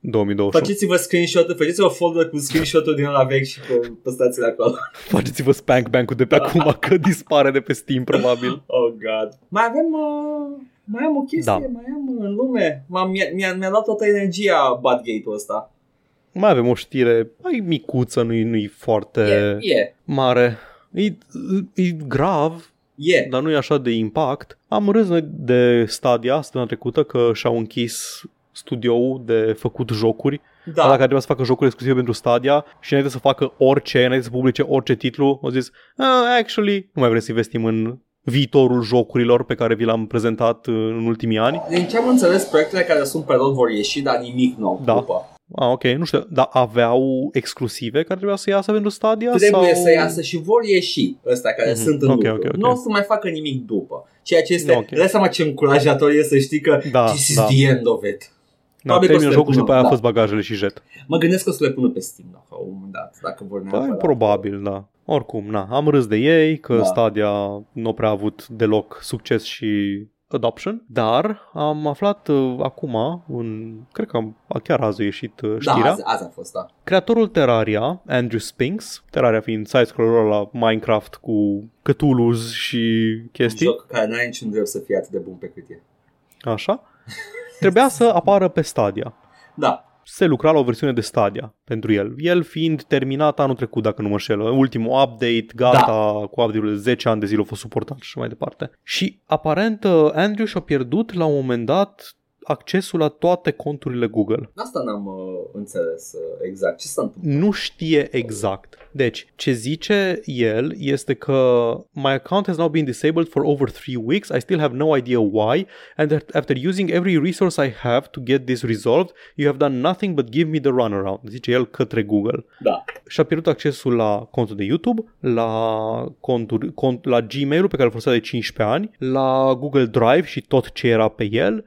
2021 Faceți-vă screenshot-uri, faceți-vă folder cu screenshot-uri din ăla vechi și pe, păstrați-le acolo. Faceți-vă spank bank-ul de pe acum că dispare de pe Steam probabil. Oh, God. Mai avem... Uh, mai am o chestie, Da. mai am în lume. M-a, mi-a, mi-a, mi-a luat toată energia Badgate-ul ăsta. Mai avem o știre mai micuță, nu-i, nu-i foarte E, e, mare. E, e grav, e. dar nu e așa de impact. Am râs noi de Stadia săptămâna trecută că și-au închis studioul de făcut jocuri da. Da. care trebuia să facă jocuri exclusive pentru Stadia și înainte să facă orice, înainte să publice orice titlu, au zis, ah, actually, nu mai vrem să investim în viitorul jocurilor pe care vi l-am prezentat uh, în ultimii ani. Din ce am înțeles, proiectele care sunt pe rol vor ieși, dar nimic nou Da. după. Ah, ok, nu știu, dar aveau exclusive care trebuia să iasă pentru Stadia? Trebuie sau... să iasă și vor ieși ăstea care Mhm. sunt în Ok, lucru. ok, ok. Nu o să mai facă nimic după. Ceea ce este, Ok. okay. dai seama ce încurajator e să știi că Da, this is da. the end of it. Da, Probabil că o să termină le jocul și pună, după aia a da. fost bagajele și jet. Mă gândesc că o să le pună pe Steam la un moment dat, dacă vor Păi, neapărat. probabil, da. Oricum, na, am râs de ei că Da. Stadia nu prea a avut deloc succes și adoption, dar am aflat uh, acum, un, cred că am, chiar azi a ieșit uh, Da, știrea, azi, azi a fost, da. creatorul Terraria, Andrew Spinks, Terraria fiind side-scroller la Minecraft cu Cthulhu's și Un chestii, joc care n-are niciun drept să fie atât de bun pe cât e. așa, trebuia să apară pe Stadia. Da, se lucra la o versiune de Stadia pentru el. El fiind terminat anul trecut, dacă nu mă șel, ultimul update, gata, da. cu update-ul de 10 ani de zile a fost suportat și mai departe. Și aparent uh, Andrew și-a pierdut la un moment dat accesul la toate conturile Google. asta n-am uh, înțeles uh, exact. Ce s-a întâmplat? Nu știe exact. Deci, ce zice el este că My account has now been disabled for over three weeks. I still have no idea why. And that after using every resource I have to get this resolved, you have done nothing but give me the runaround. Zice el către Google. Da. Și-a pierdut accesul la contul de YouTube, la, conturi, cont, la Gmail-ul pe care îl folosea de 15 ani, la Google Drive și tot ce era pe el,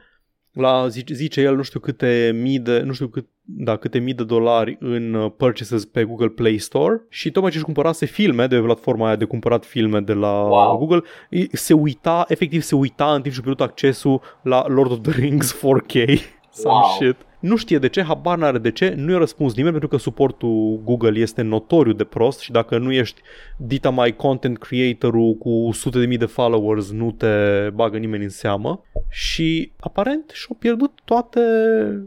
la, zice, zice el, nu știu câte mii de, nu știu cât, da, câte mii de dolari în uh, purchases pe Google Play Store și tocmai ce își cumpărase filme de pe platforma aia de cumpărat filme de la Wow. Google, i- se uita, efectiv se uita în timp ce a pierdut accesul la Lord of the Rings 4K. Some Wow. shit. Nu știe de ce, habar n-are de ce, nu i-a răspuns nimeni pentru că suportul Google este notoriu de prost și dacă nu ești dita mai content creator-ul cu sute de mii de followers, nu te bagă nimeni în seamă. Și aparent și-a pierdut toate,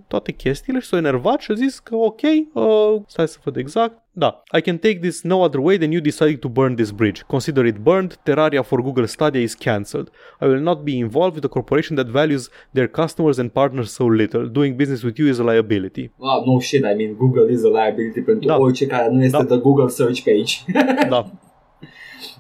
toate chestiile și s-a enervat și a zis că ok, uh, stai să văd exact, da, I can take this no other way than you deciding to burn this bridge. Consider it burned, Terraria for Google Stadia is cancelled. I will not be involved with a corporation that values their customers and partners so little. Doing business with you is a liability. Wow, no shit, I mean, Google is a liability pentru Da. orice care nu este Da. the Google search page. Da,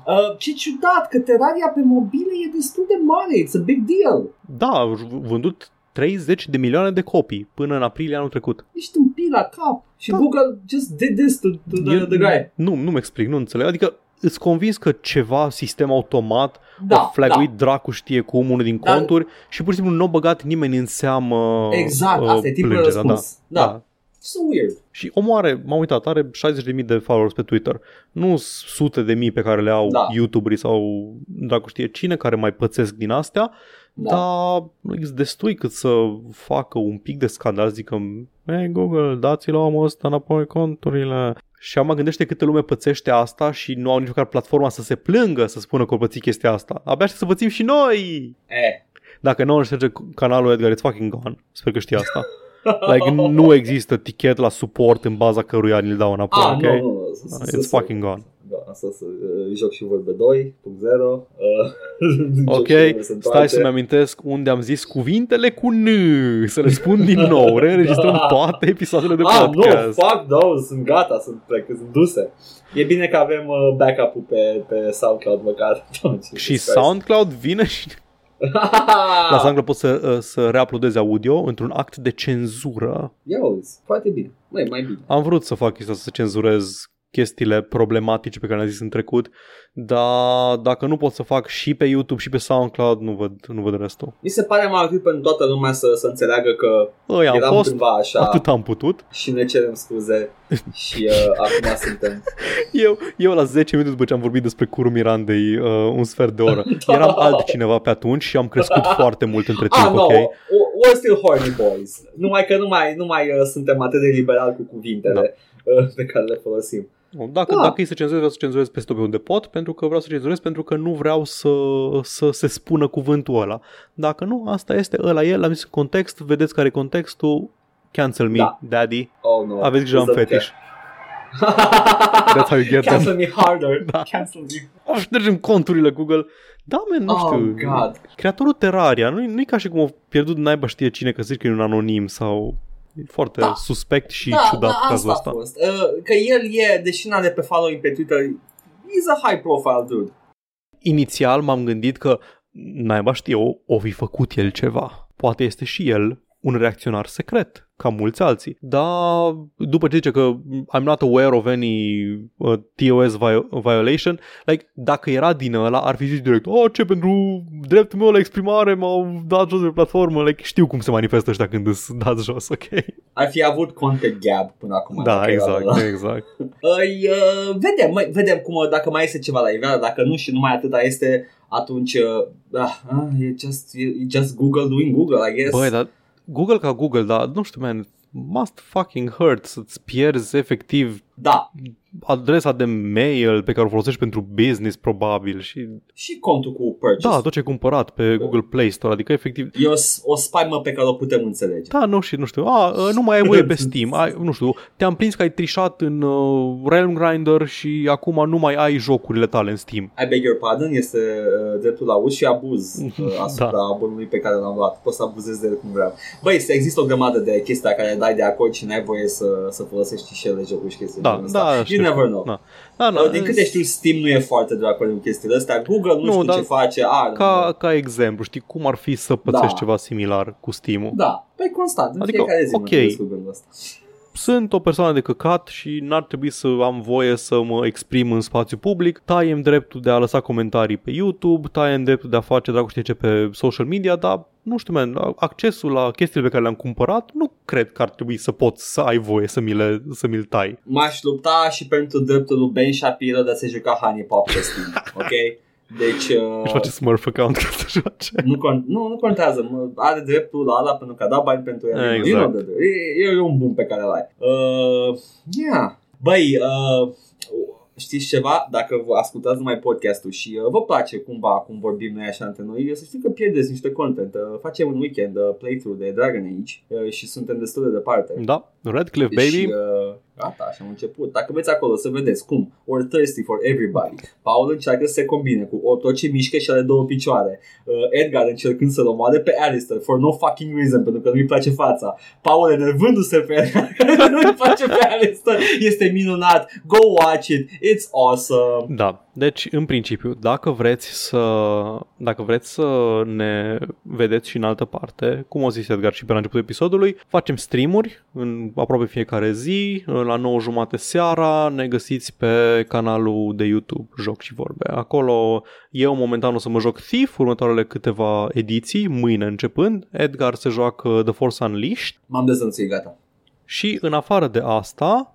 uh, ce ciudat, că Terraria pe mobile e destul de mare, it's a big deal. da, au vândut 30 de milioane de copii până în aprilie anul trecut. Ești un pil la cap și Da. Google just did this to, to the, Eu- the guy. Nu, nu-mi explic, nu înțeleg. Adică îți convins că ceva sistem automat Da, a flaguit dracu știe cum unul din Dar- conturi și pur și simplu nu a băgat nimeni în seamă Exact, uh, asta e timpul de plângerea, răspuns. Da. da. So weird. Și omul are, m-am uitat, are 60.000 de followers pe Twitter. Nu sute de mii pe care le au Da. YouTuberii sau dracu știe cine care mai pățesc din astea, Da. dar îți destui cât să facă un pic de scandal, zică, hey Google, dați-l omul ăsta înapoi conturile. Și am mă gândește câte lume pățește asta și nu au nici măcar platforma să se plângă să spună că o păți chestia asta. Abia aștept să pățim și noi! Eh. Dacă nu șterge canalul Edgar, it's fucking gone. Sper că știi asta. Like, nu există tichet la suport în baza căruia ni-l dau înapoi, Ah, ok? nu, nu. să- să- să- It's să- fucking gone. Da, asta să uh, joc și vorbe 2.0. Uh, joc Ok, și nume se stai întoarce. să-mi amintesc unde am zis cuvintele cu N, să le spun din nou, reînregistrăm toate episoadele de ah, nu, podcast. fuck those, sunt gata, sunt, plec, sunt duse. E bine că avem uh, backup-ul pe, pe SoundCloud măcar. și SoundCloud vine și la SoundCloud poți să, uh, să reuploadezi audio într-un act de cenzură. Ia uzi, foarte bine. Măi, mai bine. Am vrut să fac chestia asta, să cenzurez chestiile problematice pe care le-am zis în trecut, dar dacă nu pot să fac și pe YouTube și pe SoundCloud, nu văd, nu văd restul. Mi se pare mai util pentru toată lumea să, să înțeleagă că Ăi, am eram fost, cândva așa atât am putut. și ne cerem scuze și uh, acum suntem. Eu, eu la 10 minute după ce am vorbit despre curul Mirandei uh, un sfert de oră, Da. eram altcineva pe atunci și am crescut foarte mult între timp, Ah, no, ok? we're still horny boys. Numai că nu mai, nu mai uh, suntem atât de liberali cu cuvintele uh, pe care le folosim. Dacă, Da. dacă e să cenzurez, vreau să cenzurez peste tot pe unde pot, pentru că vreau să cenzurez pentru că nu vreau să, să se spună cuvântul ăla. Dacă nu, asta este, ăla e, l-am zis în context, vedeți care e contextul, cancel me, Da. daddy. Oh, no. Aveți grijă, am Să- fetiș. That's how you get them. Cancel me harder. Da. Cancel me. O, ștergem conturile Google. Da, man, nu Oh, știu. God. Creatorul Terraria, nu, nu e ca și cum a pierdut naiba știe cine că zici că e un anonim sau e foarte Da. suspect și da, ciudat da, cazul asta ăsta. a fost. Uh, că el e, deși n-are pe following pe Twitter, he's a high profile dude. Inițial m-am gândit că naiba știe, o, o fi făcut el ceva. Poate este și el un reacționar secret, ca mulți alții. Dar după ce zice că I'm not aware of any uh, TOS vi- violation, like, dacă era din ăla, ar fi zis direct, oh, ce, pentru dreptul meu la exprimare m-au dat jos de pe platformă, like, știu cum se manifestă ăștia când îți dați jos, ok? Ar fi avut content gap până acum. Da, dacă era exact, ăla. exact. Îi, uh, vedem, mai, vedem cum, uh, dacă mai este ceva la iveală, dacă nu și numai atâta este, atunci, uh, ah, ah, e, just, e, e just Google doing Google, I guess. Băi, dar Google ca Google, dar nu știu, man, must fucking hurt să-ți pierzi efectiv Da, adresa de mail pe care o folosești pentru business probabil și și contul cu purchase. da, tot ce ai cumpărat pe Google Play Store, adică efectiv E o, s- o spaimă pe care o putem înțelege. da, nu și nu știu, a, nu mai ai voie pe Steam, ai, nu știu, te-am prins că ai trișat în uh, Realm Grinder și acum nu mai ai jocurile tale în Steam. I beg your pardon, este uh, dreptul la uz și abuz uh, asupra Da. abonului pe care l-am luat. Poți să abuzezi de el cum vreau. Băi, se- există o grămadă de chestii la care dai de acord și n-ai voie să, să folosești și ele jocuri și chestii. de Da, genul ăsta. da, You știu. never know. Da. Da, da, Uh, Din câte știu, Steam nu e foarte de acord cu chestiile astea. Google nu, Nu, știu dar ce face. A, ca, ca exemplu, știi cum ar fi să pățești Da. ceva similar cu Steam-ul? Da, pe constant, în Adică, fiecare zi ok. mă gândesc cu gândul ăsta. Sunt o persoană de căcat și n-ar trebui să am voie să mă exprim în spațiu public, taiem dreptul de a lăsa comentarii pe YouTube, taiem dreptul de a face dracu știe ce pe social media, dar nu știu, man, accesul la chestiile pe care le-am cumpărat, nu cred că ar trebui să poți să ai voie să mi le, să mi-l tai. M-aș lupta și pentru dreptul lui Ben Shapiro de a se juca Honey Pop pe Steam, ok? Deci... Uh, Își face Smurf account ca să joace. nu, con- nu, nu contează, mă, are dreptul la ala pentru că a dat bani pentru el. Exact. You know the- e, e, un bun pe care l-ai. Uh, yeah. Băi, uh, știți ceva? Dacă vă ascultați numai podcastul și uh, vă place cumva cum vorbim noi așa între noi, să știți că pierdeți niște content. Uh, facem un weekend uh, playthrough de Dragon Age uh, și suntem destul de departe. Da, Redcliffe, baby. Și, uh, gata, așa am început. Dacă veți acolo să vedeți cum We're thirsty for everybody. Paul încearcă să se combine cu o, tot ce mișcă și are două picioare. Uh, Edgar încercând să-l omoare pe Alistair for no fucking reason, pentru că nu-i place fața. Paul enervându-se pe Edgar, că nu-i place pe Alistair. Este minunat. Go watch it. It's awesome. Da, Deci, în principiu, dacă vreți să dacă vreți să ne vedeți și în altă parte, cum o zis Edgar și pe la începutul episodului, facem streamuri în aproape fiecare zi, la 9 jumate seara, ne găsiți pe canalul de YouTube Joc și Vorbe. Acolo eu momentan o să mă joc Thief, următoarele câteva ediții, mâine începând. Edgar se joacă The Force Unleashed. M-am dezănțuit, gata. Și în afară de asta,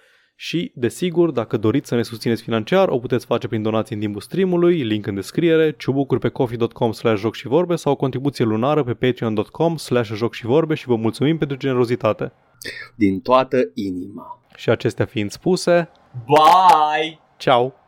și, desigur, dacă doriți să ne susțineți financiar, o puteți face prin donații în timpul streamului, link în descriere, ciubucuri pe coffee.com slash joc și vorbe sau o contribuție lunară pe patreon.com slash joc și vorbe și vă mulțumim pentru generozitate. Din toată inima. Și acestea fiind spuse, Bye! ciao!